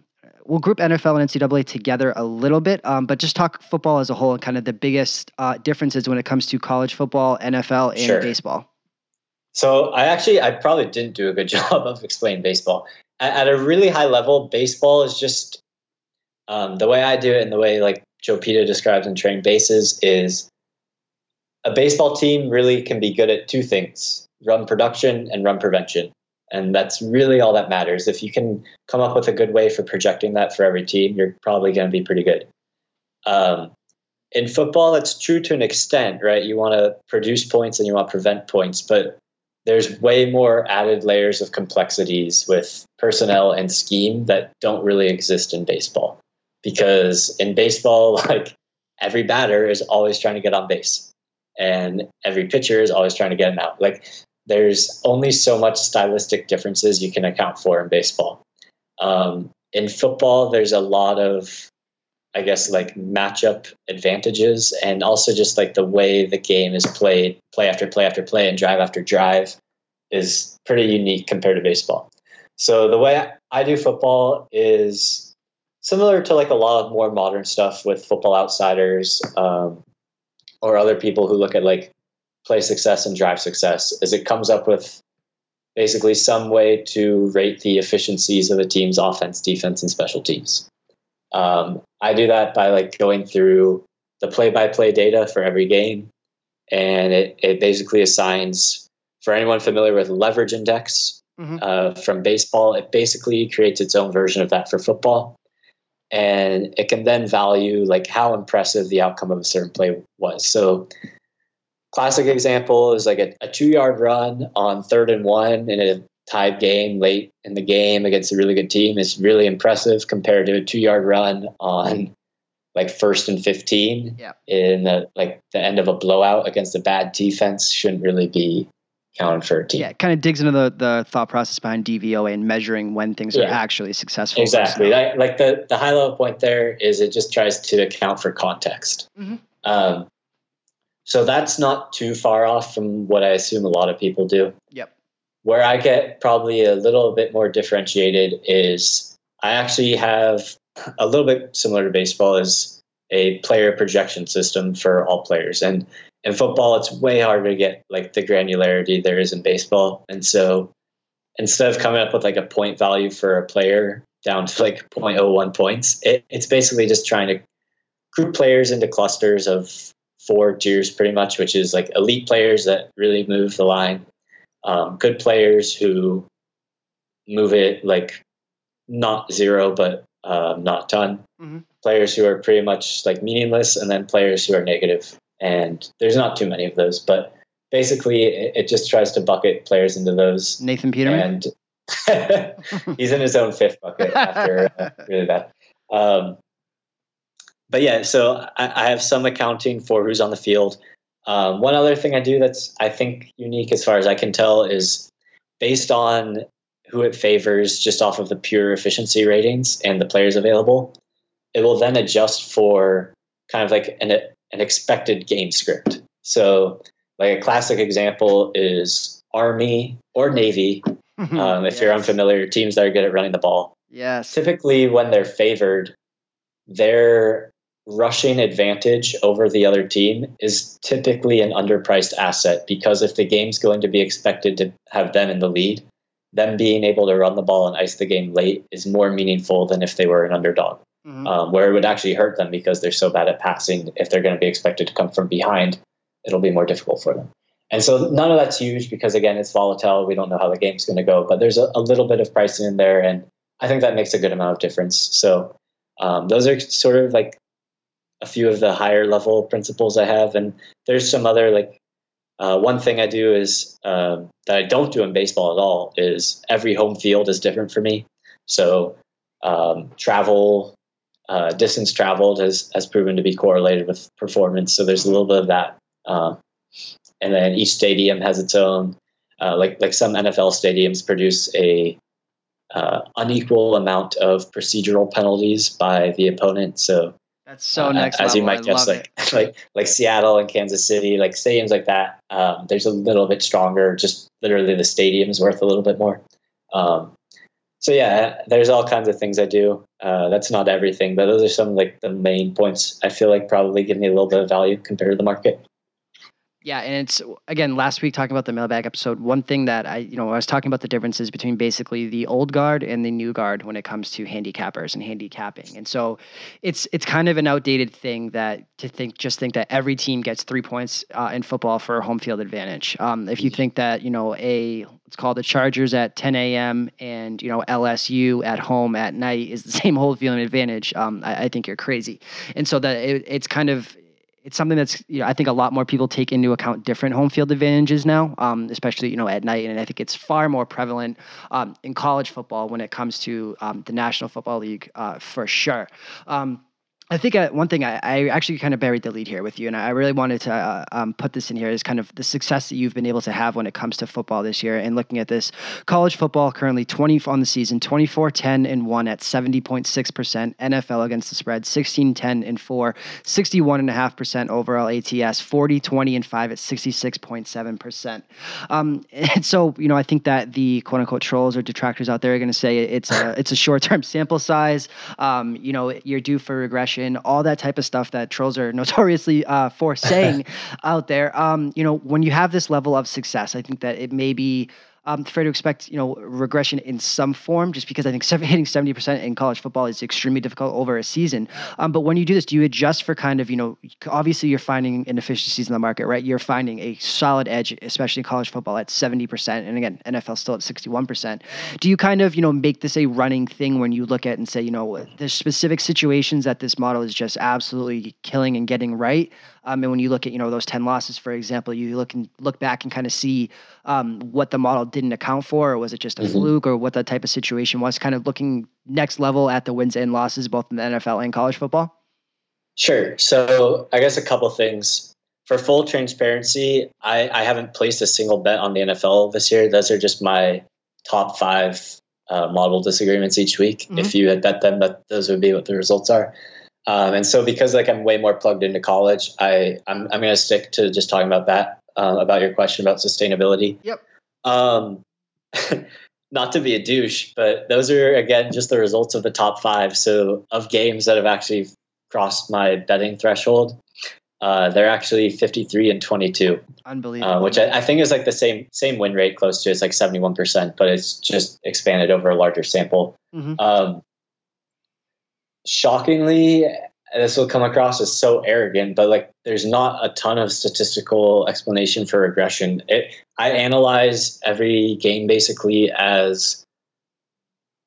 Speaker 1: we'll group NFL and NCAA together a little bit, um, but just talk football as a whole and kind of the biggest uh, differences when it comes to college football, NFL, and sure. baseball.
Speaker 2: So I actually I probably didn't do a good [LAUGHS] job of explaining baseball. At, at a really high level, baseball is just um, the way I do it and the way like Joe Peta describes in Trading Bases is a baseball team really can be good at two things: run production and run prevention. And that's really all that matters. If you can come up with a good way for projecting that for every team, you're probably going to be pretty good. Um, in football, that's true to an extent, right? You want to produce points and you want to prevent points, but there's way more added layers of complexities with personnel and scheme that don't really exist in baseball. Because in baseball, [LAUGHS] like every batter is always trying to get on base and every pitcher is always trying to get him out. Like there's only so much stylistic differences you can account for in baseball. Um, in football, there's a lot of, I guess, like matchup advantages, and also just like the way the game is played, play after play after play, and drive after drive, is pretty unique compared to baseball. So the way I do football is similar to like a lot of more modern stuff with Football Outsiders. Um, or other people who look at like play success and drive success is it comes up with basically some way to rate the efficiencies of a team's offense, defense, and special teams. Um, I do that by like going through the play-by-play data for every game, and it, it basically assigns for anyone familiar with leverage index mm-hmm. uh, from baseball. It basically creates its own version of that for football, and it can then value like how impressive the outcome of a certain play was. So classic example is like a, a two yard run on third and one in a tied game late in the game against a really good team is really impressive compared to a two yard run on like first and 15
Speaker 1: yeah.
Speaker 2: in the like the end of a blowout against a bad defense shouldn't really be counted for a team.
Speaker 1: Yeah, it kind of digs into the, the thought process behind DVOA and measuring when things yeah. are actually successful.
Speaker 2: Exactly. Like, like, the, the high level point there is it just tries to account for context. Mm-hmm. Um, so that's not too far off from what I assume a lot of people do.
Speaker 1: Yep.
Speaker 2: Where I get probably a little bit more differentiated is I actually have a little bit similar to baseball is a player projection system for all players. And in football, it's way harder to get like the granularity there is in baseball. And so instead of coming up with like a point value for a player down to like 0.01 points, it, it's basically just trying to group players into clusters of four tiers pretty much, which is like elite players that really move the line, um, good players who move it like not zero, but um, not ton. Mm-hmm. Players who are pretty much like meaningless, and then players who are negative. And there's not too many of those, but basically it, it just tries to bucket players into those.
Speaker 1: Nathan Peterman.
Speaker 2: And [LAUGHS] he's in his own fifth bucket after uh, [LAUGHS] really bad. Um, but yeah, so I, I, have some accounting for who's on the field. Um, one other thing I do that's I think unique as far as I can tell is based on who it favors just off of the pure efficiency ratings and the players available. It will then adjust for kind of like an, an expected game script. So, like a classic example is Army or Navy. [LAUGHS] Um, if yes. you're unfamiliar, teams that are good at running the ball.
Speaker 1: Yes.
Speaker 2: Typically, when they're favored, their rushing advantage over the other team is typically an underpriced asset because if the game's going to be expected to have them in the lead, them being able to run the ball and ice the game late is more meaningful than if they were an underdog, mm-hmm. um, where it would actually hurt them because they're so bad at passing. If they're going to be expected to come from behind, it'll be more difficult for them. And so none of that's huge because, again, it's volatile. We don't know how the game's going to go, but there's a, a little bit of pricing in there. And I think that makes a good amount of difference. So um, those are sort of like a few of the higher level principles I have, and there's some other like uh, one thing I do is uh, that I don't do in baseball at all is every home field is different for me. So um, travel, uh, distance traveled has has proven to be correlated with performance. So there's a little bit of that, um, and then each stadium has its own. Uh, like like some NFL stadiums produce a uh, unequal amount of procedural penalties by the opponent. So
Speaker 1: that's so uh, next as
Speaker 2: level. you might guess, like it. [LAUGHS] like like Seattle and Kansas City, like stadiums like that. Um, there's a little bit stronger. Just literally, the stadium's worth a little bit more. Um, so yeah, there's all kinds of things I do. Uh, that's not everything, but those are some like the main points. I feel like probably give me a little bit of value compared to the market.
Speaker 1: Yeah, and it's again last week talking about the mailbag episode. One thing that I, you know, I was talking about the differences between basically the old guard and the new guard when it comes to handicappers and handicapping. And so, it's it's kind of an outdated thing that to think just think that every team gets three points uh, in football for a home field advantage. Um, if you think that you know a it's called the Chargers at 10 a.m. and you know LSU at home at night is the [LAUGHS] same home field advantage, um, I, I, think you're crazy. And so that it, it's kind of it's something that's you know I think a lot more people take into account different home field advantages now, um, especially you know at night, and I think it's far more prevalent um, in college football when it comes to um, the National Football League uh, for sure. Um, I think uh, one thing I, I, actually kind of buried the lead here with you, and I really wanted to uh, um, put this in here is kind of the success that you've been able to have when it comes to football this year. And looking at this, college football currently 20 on the season, 24 10 and 1 at 70.6%. NFL against the spread, 16 10 and 4, 61.5% overall ATS, 40 20 and 5 at 66.7%. Um, [LAUGHS] and so, you know, I think that the quote unquote trolls or detractors out there are going to say it's a, it's a short term sample size. Um, you know, you're due for regression regression, all that type of stuff that trolls are [LAUGHS] notoriously uh, for saying [LAUGHS] out there. Um, you know, when you have this level of success, I think that it may be um, fair to expect, you know, regression in some form, just because I think [LAUGHS] hitting seventy percent in college football is extremely difficult over a season. Um, but when you do this, do you adjust for kind of, you know, obviously you're finding inefficiencies in the market, right? You're finding a solid edge, especially in college football, at seventy percent, and again, NFL still at sixty-one percent. Do you kind of, you know, make this a running thing when you look at and say, you know, there's specific situations that this model is just absolutely killing and getting right? Um, and when you look at you know those ten losses, for example, you look and look back and kind of see um, what the model didn't account for, or was it just a mm-hmm. fluke, or what that type of situation was. Kind of looking next level at the wins and losses, both in the NFL and college football.
Speaker 2: Sure. So I guess a couple things. For full transparency, I, I haven't placed a single bet on the NFL this year. Those are just my top five uh, model disagreements each week. Mm-hmm. If you had bet them, that those would be what the results are. Um, and so because like I'm way more plugged into college, I I'm I'm going to stick to just talking about that uh, about your question about sustainability.
Speaker 1: Yep.
Speaker 2: Um, [LAUGHS] not to be a douche, but those are again just the results of the top five. So of games that have actually crossed my betting threshold, uh, they're actually 53 and 22.
Speaker 1: Unbelievable.
Speaker 2: Uh, which I, I, think is like the same same win rate, close to it's like 71 percent, but it's just expanded over a larger sample. Mm-hmm. Um, shockingly, this will come across as so arrogant, but like there's not a ton of statistical explanation for regression. It, I analyze every game basically as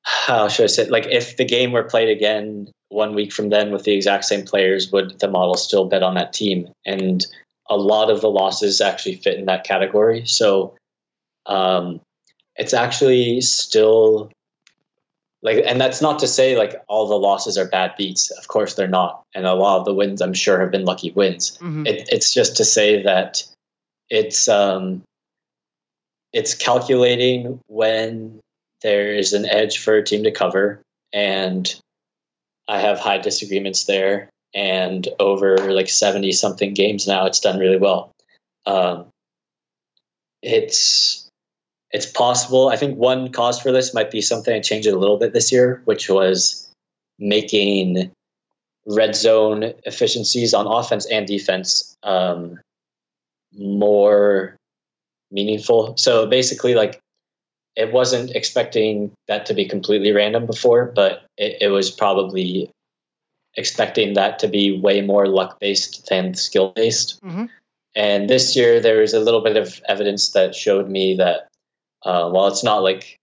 Speaker 2: how should I say like if the game were played again one week from then with the exact same players, would the model still bet on that team? And a lot of the losses actually fit in that category. So um, it's actually still like and that's not to say like all the losses are bad beats. Of course they're not. And a lot of the wins i'm sure have been lucky wins. Mm-hmm. it, it's just to say that it's um it's calculating when there is an edge for a team to cover. And i have high disagreements there. And over like 70 something games now it's done really well. Um it's it's possible. I think one cause for this might be something I changed a little bit this year, which was making red zone efficiencies on offense and defense um, more meaningful. So basically, like it wasn't expecting that to be completely random before, but it, it was probably expecting that to be way more luck based than skill based. Mm-hmm. And this year, there was a little bit of evidence that showed me that uh, while it's not like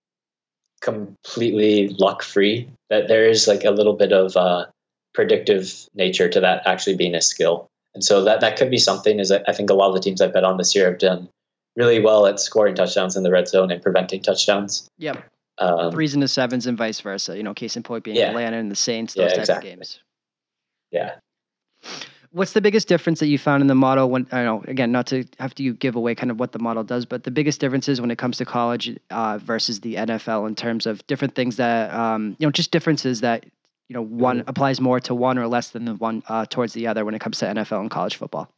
Speaker 2: completely luck free, that there is like a little bit of uh, predictive nature to that actually being a skill. And so that that could be something. Is I think a lot of the teams I've bet on this year have done really well at scoring touchdowns in the red zone and preventing touchdowns.
Speaker 1: Yep. Um, Threes into sevens and vice versa. You know, case in point being yeah. Atlanta and the Saints, those yeah, type exactly. of games.
Speaker 2: Yeah
Speaker 1: what's the biggest difference that you found in the model when I know again not to have to you give away kind of what the model does, but the biggest differences when it comes to college uh, versus the NFL in terms of different things that um, you know just differences that you know one mm-hmm. applies more to one or less than the one uh, towards the other when it comes to NFL and college football.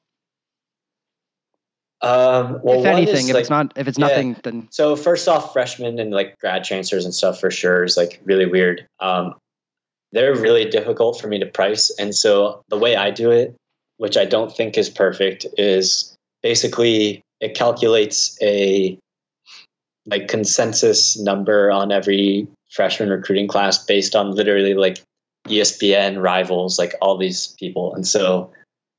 Speaker 2: Um, well,
Speaker 1: if anything, if like, it's not, if it's yeah. nothing, then
Speaker 2: so first off, freshmen and like grad transfers and stuff for sure is like really weird. Um, they're really difficult for me to price, and so the way I do it which I don't think is perfect, is basically it calculates a like consensus number on every freshman recruiting class based on literally like ESPN rivals, like all these people. And so,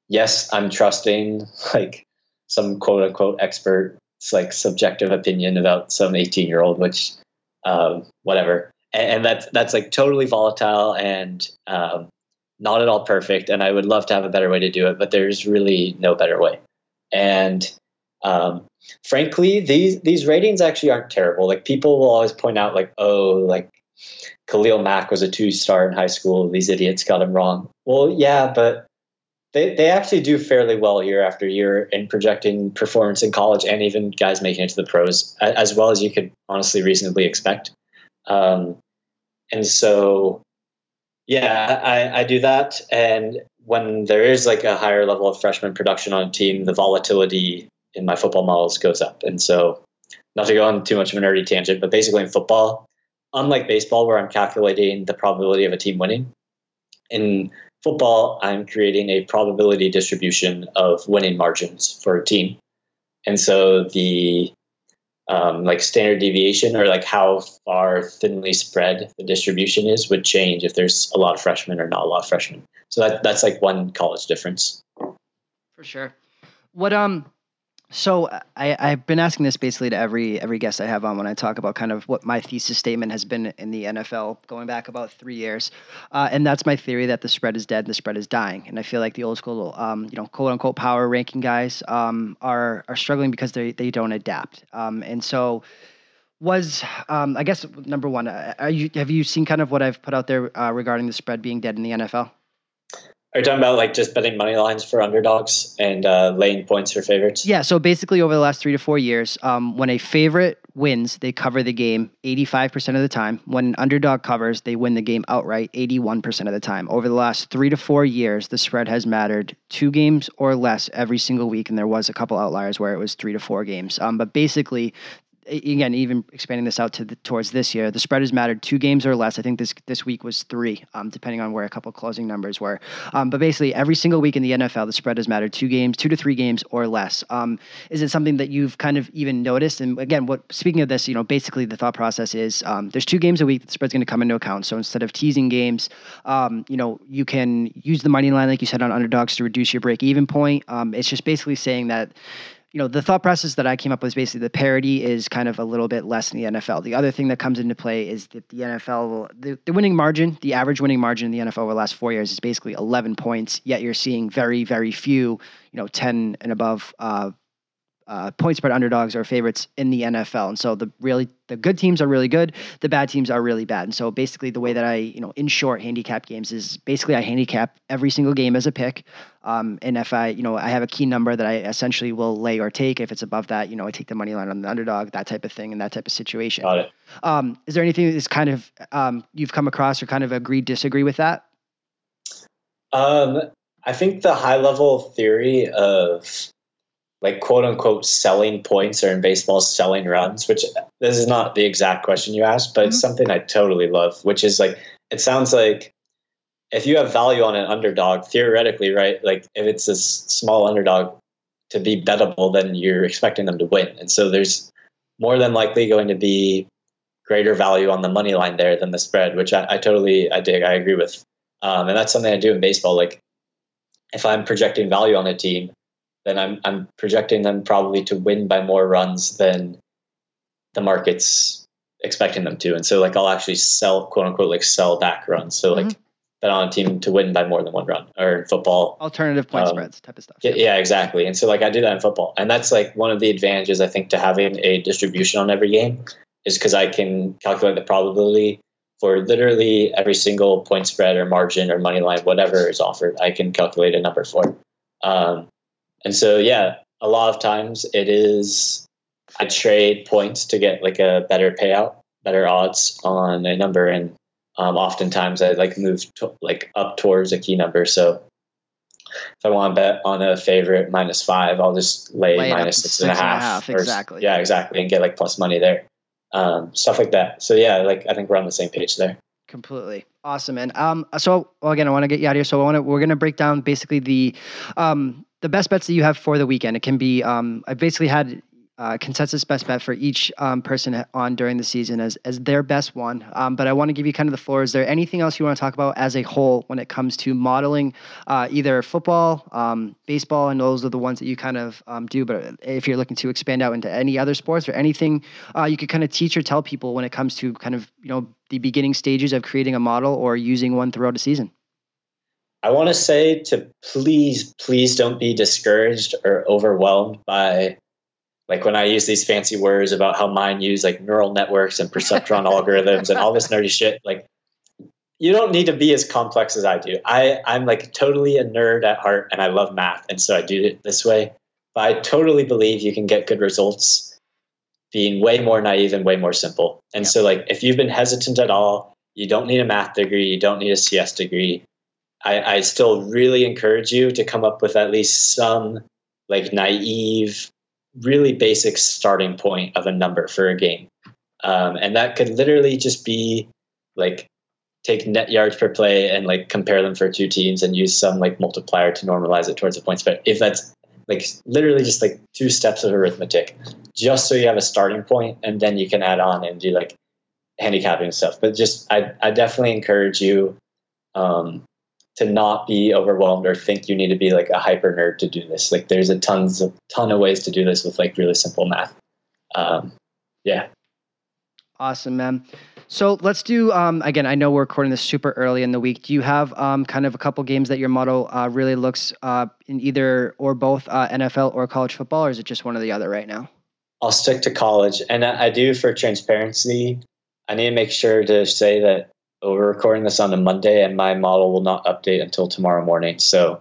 Speaker 2: yes, I'm trusting [LAUGHS] like some quote unquote expert, like subjective opinion about some 18 year old, which um, whatever. And, and, that's that's like totally volatile and um, not at all perfect, and I would love to have a better way to do it, but there's really no better way. And um, frankly, these these ratings actually aren't terrible. Like people will always point out, like, oh, like Khalil Mack was a two star in high school. These idiots got him wrong. Well, yeah, but they they actually do fairly well year after year in projecting performance in college, and even guys making it to the pros, as well as you could honestly reasonably expect. Um, and so yeah, I, I do that. And when there is like a higher level of freshman production on a team, the volatility in my football models goes up. And so, not to go on too much of a nerdy tangent, but basically in football, unlike baseball, where I'm calculating the probability of a team winning, in football, I'm creating a probability distribution of winning margins for a team. And so the um, like standard deviation or like how far thinly spread the distribution is would change if there's a lot of freshmen or not a lot of freshmen. So that that's like one college difference.
Speaker 1: For sure. What um so I, I've been asking this basically to every every guest I have on when I talk about kind of what my thesis statement has been in the NFL going back about three years, uh, and that's my theory that the spread is dead and the spread is dying. And I feel like the old school, um, you know, quote unquote power ranking guys um, are are struggling because they they don't adapt. Um, and so was um, I guess number one, uh, you have you seen kind of what I've put out there uh, regarding the spread being dead in the NFL?
Speaker 2: Are you talking about like just betting money lines for underdogs and uh, laying points for favorites?
Speaker 1: Yeah. So basically, over the last three to four years, um, when a favorite wins, they cover the game 85% of the time. When an underdog covers, they win the game outright 81% of the time. Over the last three to four years, the spread has mattered two games or less every single week. And there was a couple outliers where it was three to four games. Um, but basically, again, even expanding this out to the, towards this year, the spread has mattered two games or less. I think this this week was three, um, depending on where a couple closing numbers were. Um, but basically, every single week in the NFL, the spread has mattered two games, two to three games or less. Um, is it something that you've kind of even noticed? And again, what speaking of this, you know, basically the thought process is um, there's two games a week that the spread's going to come into account. So instead of teasing games, um, you know, you can use the money line like you said on underdogs to reduce your break even point. Um, it's just basically saying that you know, the thought process that I came up with is basically the parity is kind of a little bit less in the NFL. The other thing that comes into play is that the NFL, the, the winning margin, the average winning margin in the NFL over the last four years is basically 11 points, yet you're seeing very, very few, you know, 10 and above uh, uh, point spread underdogs or favorites in the NFL. And so the really the good teams are really good, the bad teams are really bad. And so basically the way that I, you know, in short handicap games is basically I handicap every single game as a pick. Um, and if I, you know, I have a key number that I essentially will lay or take. If it's above that, you know, I take the money line on the underdog, that type of thing, and that type of situation.
Speaker 2: Got it.
Speaker 1: Um, is there anything that's kind of um, you've come across or kind of agree disagree with that?
Speaker 2: Um, I think the high level theory of like quote unquote selling points or in baseball selling runs, which this is not the exact question you asked, but mm-hmm. it's something I totally love, which is like it sounds like if you have value on an underdog, theoretically, right? Like if it's a small underdog to be bettable, then you're expecting them to win. And so there's more than likely going to be greater value on the money line there than the spread, which I, I totally I dig, I agree with. Um, and that's something I do in baseball. Like if I'm projecting value on a team, then I'm I'm projecting them probably to win by more runs than the market's expecting them to. And so like I'll actually sell quote unquote like sell back runs. So like mm-hmm. bet on a team to win by more than one run or in football.
Speaker 1: Alternative point um, spreads type of stuff.
Speaker 2: Yeah, yeah, exactly. And so like I do that in football. And that's like one of the advantages I think to having a distribution on every game is because I can calculate the probability for literally every single point spread or margin or money line, whatever is offered, I can calculate a number for. Um, and so, yeah, a lot of times it is I trade points to get like a better payout, better odds on a number, and um, oftentimes I like move to, like up towards a key number. So if I want to bet on a favorite minus five, I'll just lay, lay minus six, six and a half. And a half
Speaker 1: or, exactly.
Speaker 2: Yeah, exactly, and get like plus money there, um, stuff like that. So yeah, like I think we're on the same page there.
Speaker 1: Completely awesome, and um, so well, again, I want to get you out of here. So I want to we're gonna break down basically the um the best bets that you have for the weekend. It can be um, I basically had uh, consensus best bet for each um, person on during the season as as their best one. Um, but I want to give you kind of the floor. Is there anything else you want to talk about as a whole when it comes to modeling uh, either football, um, baseball, and those are the ones that you kind of um, do. But if you're looking to expand out into any other sports or anything, uh, you could kind of teach or tell people when it comes to kind of you know the beginning stages of creating a model or using one throughout a season.
Speaker 2: I want to say to please, please don't be discouraged or overwhelmed by like when I use these fancy words about how mine use like neural networks and perceptron [LAUGHS] algorithms and all this nerdy shit. Like you don't need to be as complex as I do. I, I'm like totally a nerd at heart and I love math. And so I do it this way. But I totally believe you can get good results being way more naive and way more simple. And yeah. so like if you've been hesitant at all, you don't need a math degree, you don't need a CS degree. I, I still really encourage you to come up with at least some like naive, really basic starting point of a number for a game. Um, and that could literally just be like take net yards per play and like compare them for two teams and use some like multiplier to normalize it towards the points. But if that's like literally just like two steps of arithmetic, just so you have a starting point, and then you can add on and do like handicapping stuff. But just I I definitely encourage you um, to not be overwhelmed or think you need to be like a hyper nerd to do this. Like there's a tons of ton of ways to do this with like really simple math. Um, yeah.
Speaker 1: Awesome, man. So let's do um, again. I know we're recording this super early in the week. Do you have um, kind of a couple games that your model uh, really looks uh, in either or both uh, NFL or college football, or is it just one or the other right now?
Speaker 2: I'll stick to college, and I, I do for transparency. I need to make sure to say that we're recording this on a Monday, and my model will not update until tomorrow morning. So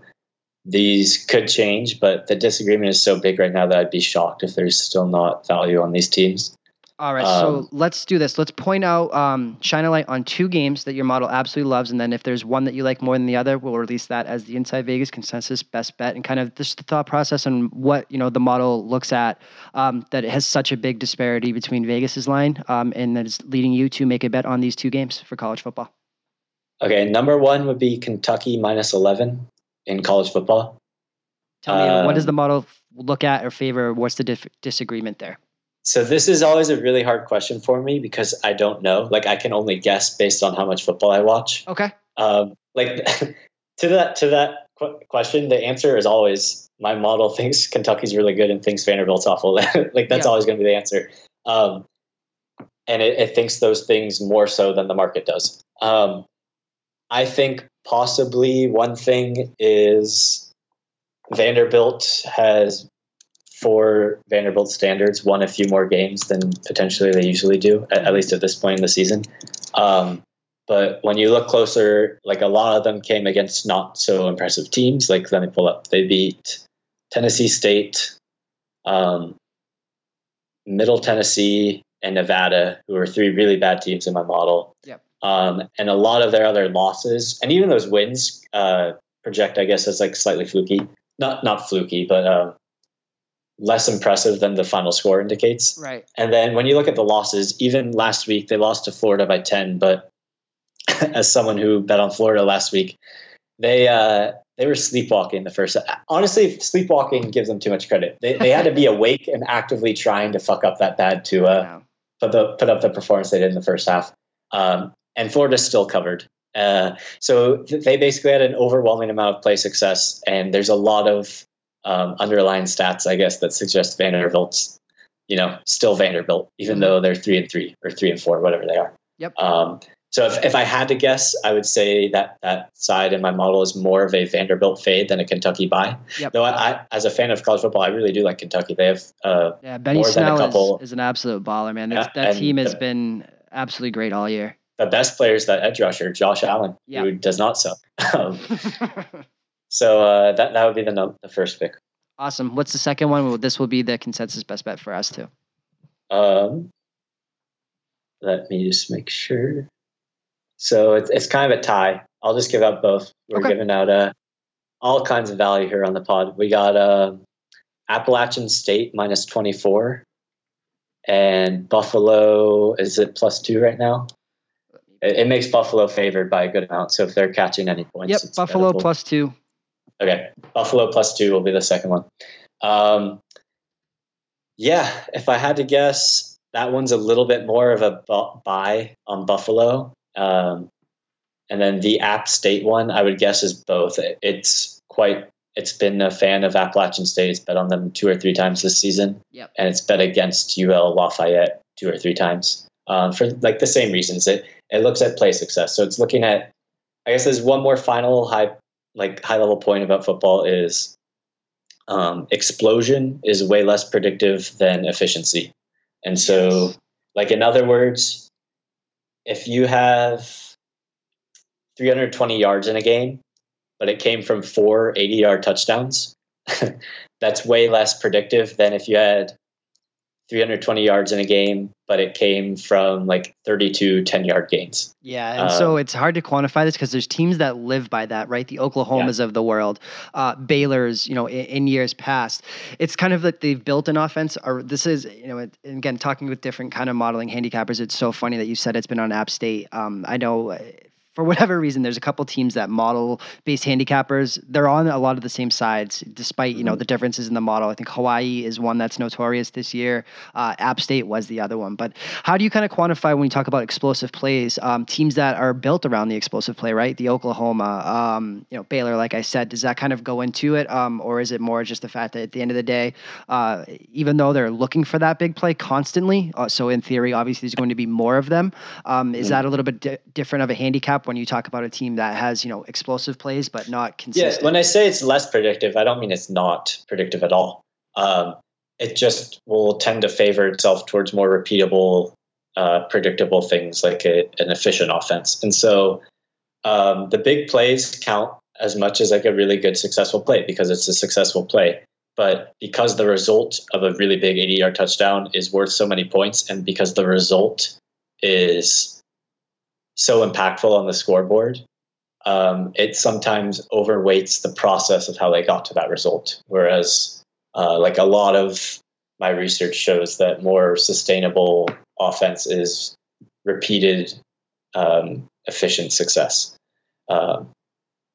Speaker 2: these could change, but the disagreement is so big right now that I'd be shocked if there's still not value on these teams.
Speaker 1: All right, um, so let's do this. Let's point out, um, shine a light on two games that your model absolutely loves, and then if there's one that you like more than the other, we'll release that as the Inside Vegas consensus best bet, and kind of just the thought process and what you know the model looks at um, that it has such a big disparity between Vegas's line, um, and that is leading you to make a bet on these two games for college football.
Speaker 2: Okay, number one would be Kentucky minus eleven in college football.
Speaker 1: Tell me, what does um, the model look at or favor? What's the dif- disagreement there?
Speaker 2: So this is always a really hard question for me because I don't know. Like I can only guess based on how much football I watch.
Speaker 1: Okay.
Speaker 2: Um, like [LAUGHS] to that to that qu- question, the answer is always my model [LAUGHS] thinks Kentucky's really good and thinks Vanderbilt's awful. [LAUGHS] like that's always going to be the answer. Um, and it, it, thinks those things more so than the market does. Um, I think possibly one thing is Vanderbilt has for Vanderbilt standards, won a few more games than potentially they usually do, at, at least at this point in the season. Um, but when you look closer, like a lot of them came against not so impressive teams. Like let me pull up. They beat Tennessee State, um, Middle Tennessee, and Nevada, who are three really bad teams in my model.
Speaker 1: Yep.
Speaker 2: Um, and a lot of their other losses, and even those wins, uh, project I guess as like slightly fluky. Not not fluky, but um, less impressive than the final score indicates.
Speaker 1: Right.
Speaker 2: And then when you look at the losses, even last week they lost to Florida by 10, but [LAUGHS] as someone who bet on Florida last week, they uh, they were sleepwalking the first. Honestly, sleepwalking gives them too much credit. They they had to be [LAUGHS] awake and actively trying to fuck up that bad to uh, put the put up the performance they did in the first half. Um, and Florida still covered. Uh, so they basically had an overwhelming amount of play success, and there's a lot of um, underlying stats, I guess, that suggest Vanderbilt's, you know, still Vanderbilt, even mm-hmm. though they're three and three or three and four, whatever they are.
Speaker 1: Yep.
Speaker 2: Um, so if, if I had to guess, I would say that that side in my model is more of a Vanderbilt fade than a Kentucky buy.
Speaker 1: Yep.
Speaker 2: Though I, I, as a fan of college football, I really do like Kentucky. They have uh,
Speaker 1: yeah, Benny Snell is, is, an absolute baller, man. Yeah, that team has the, been absolutely great all year.
Speaker 2: The best players that edge rusher, Josh Allen, who does not suck. [LAUGHS] Um, [LAUGHS] So uh, that that would be the the first pick.
Speaker 1: Awesome. What's the second one? This will be the consensus best bet for us too.
Speaker 2: Um, let me just make sure. So it's it's kind of a tie. I'll just give out both. We're okay. giving out uh, all kinds of value here on the pod. We got uh, Appalachian State minus twenty four, and Buffalo is it plus two right now? It, it, makes Buffalo favored by a good amount. So if they're catching any points,
Speaker 1: yep, Buffalo plus two.
Speaker 2: Okay, Buffalo plus two will be the second one. Um, yeah, if I had to guess, that one's a little bit more of a buy on Buffalo. Um, and then the App State one, I would guess, is both. It's quite. It's been a fan of Appalachian State. It's bet on them two or three times this season,
Speaker 1: yep.
Speaker 2: and it's bet against UL Lafayette two or three times um, for like the same reasons. It it looks at play success, so it's looking at. I guess there's one more final high like high level point about football is um, explosion is way less predictive than efficiency. And so, yes. like in other words, if you have 320 yards in a game, but it came from four 80 yard touchdowns, [LAUGHS] that's way less predictive than if you had 320 yards in a game, but it came from like 32 10 yard gains.
Speaker 1: Yeah. And um, so it's hard to quantify this because there's teams that live by that, right? The Oklahomas yeah. of the world, uh, Baylor's, you know, in, in, years past. It's kind of like they've built an offense. Or this is, you know, again, talking with different kind of modeling handicappers, it's so funny that you said it's been on App State. Um, I know uh, for whatever reason, there's a couple teams that model based handicappers. They're on a lot of the same sides, despite you know mm-hmm. the differences in the model. I think Hawaii is one that's notorious this year. Uh, App State was the other one. But how do you kind of quantify when you talk about explosive plays? Um, teams that are built around the explosive play, right? The Oklahoma, um, you know, Baylor. Like I said, does that kind of go into it, um, or is it more just the fact that at the end of the day, uh, even though they're looking for that big play constantly, uh, so in theory, obviously there's going to be more of them. Um, is mm-hmm. that a little bit di- different of a handicap? When you talk about a team that has you know explosive plays but not consistent.
Speaker 2: Yeah, when I say it's less predictive, I don't mean it's not predictive at all. Um, it just will tend to favor itself towards more repeatable, uh, predictable things like a, an efficient offense. And so um, the big plays count as much as like a really good successful play because it's a successful play. But because the result of a really big 80 yard touchdown is worth so many points, and because the result is so impactful on the scoreboard, um, it sometimes overweights the process of how they got to that result. Whereas, uh, like a lot of my research shows that more sustainable offense is repeated, um, efficient success. Um,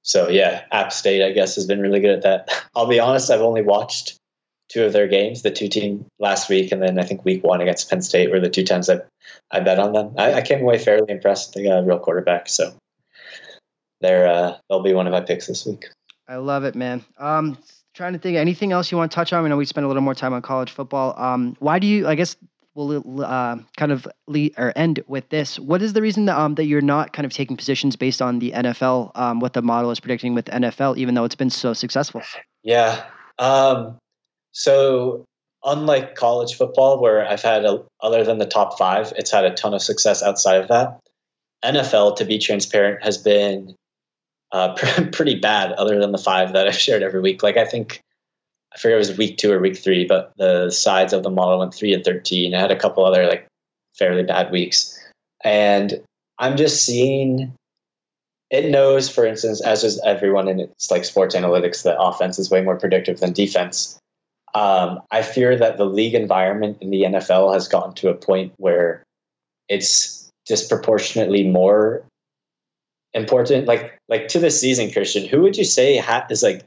Speaker 2: so yeah, App State, I guess, has been really good at that. [LAUGHS] I'll be honest, I've only watched two of their games, the two team last week, and then I think week one against Penn State were the two times I, I bet on them. I, I came away fairly impressed. They got a real quarterback, so they're uh, they'll be one of my picks this week.
Speaker 1: I love it, man. Um, trying to think anything else you want to touch on. I know we spent a little more time on college football. Um, why do you? I guess we'll uh, kind of lead or end with this. What is the reason that, um, that you're not kind of taking positions based on the NFL, um, what the model is predicting with NFL, even though it's been so successful?
Speaker 2: Yeah. Um, so unlike college football, where I've had a, other than the top five, it's had a ton of success outside of that. NFL, to be transparent, has been uh, [LAUGHS] pretty bad. Other than the five that I've shared every week, like I think I forget it was week two or week three, but the sides of the model went three and thirteen. I had a couple other like fairly bad weeks, and I'm just seeing it knows, for instance, as does everyone in its like sports analytics, that offense is way more predictive than defense. Um, I fear that the league environment in the NFL has gotten to a point where it's disproportionately more important. Like like to this season, Christian, who would you say ha- is like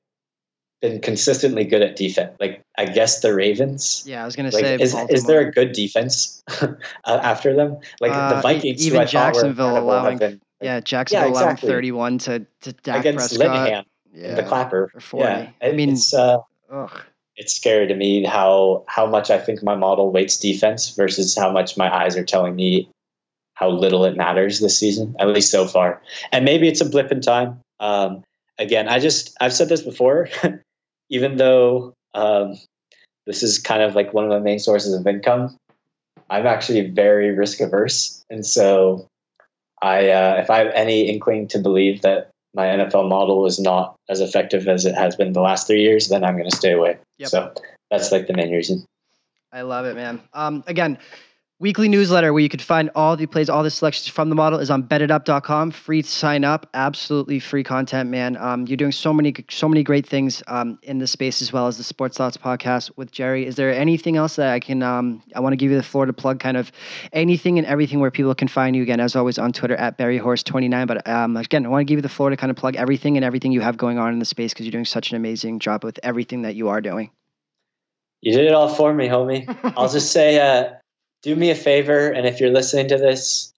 Speaker 2: been consistently good at defense? Like I guess the Ravens.
Speaker 1: Yeah, I was gonna
Speaker 2: like,
Speaker 1: say.
Speaker 2: Is, is there a good defense [LAUGHS] after them? Like uh, the Vikings,
Speaker 1: even Jacksonville allowing. Been, like, yeah, Jacksonville yeah, exactly. allowing thirty-one to to Dak
Speaker 2: against
Speaker 1: Prescott.
Speaker 2: Linehan, yeah, the clapper.
Speaker 1: Yeah,
Speaker 2: I mean, it's, uh, ugh it's scary to me how how much I think my model weights defense versus how much my eyes are telling me how little it matters this season, at least so far. And maybe it's a blip in time. Um, again, I just I've said this before, [LAUGHS] even though um, this is kind of like one of my main sources of income. I'm actually very risk averse, and so I uh, if I have any inkling to believe that my NFL model is not as effective as it has been the last three years, then I'm going to stay away. Yep. So that's like the main reason.
Speaker 1: I love it, man. Um, again, weekly newsletter where you can find all the plays, all the selections from the model is on betitup.com. Free to sign up. Absolutely free content, man. Um, you're doing so many, so many great things um, in the space as well as the Sports Thoughts podcast with Jerry. Is there anything else that I can? Um, I want to give you the floor to plug kind of anything and everything where people can find you again, as always on Twitter at Berryhorse29. But um, again, I want to give you the floor to kind of plug everything and everything you have going on in the space because you're doing such an amazing job with everything that you are doing.
Speaker 2: You did it all for me, homie. [LAUGHS] I'll just say, uh, do me a favor, and if you're listening to this,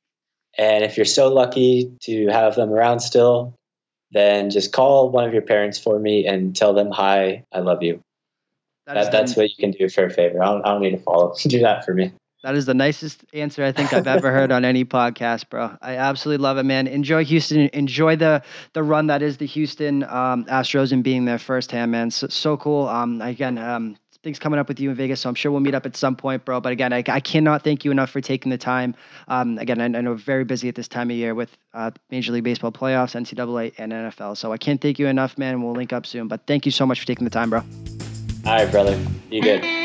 Speaker 2: and if you're so lucky to have them around still, then just call one of your parents for me and tell them, hi, I love you. That that, that's what you can do for a favor. I don't, I don't need to follow. do that for me.
Speaker 1: That is the nicest answer I think I've ever heard on any podcast, bro. I absolutely love it, man. Enjoy Houston. Enjoy the the run that is the Houston um, Astros and being there firsthand, man. So, so cool. Um, again, um, things coming up with you in Vegas, so I'm sure we'll meet up at some point, bro. But again, I, I cannot thank you enough for taking the time. Um, again, I, I know very busy at this time of year with uh, Major League Baseball playoffs, NCAA, and NFL. So I can't thank you enough, man. We'll link up soon. But thank you so much for taking the time, bro.
Speaker 2: All right, brother. You good.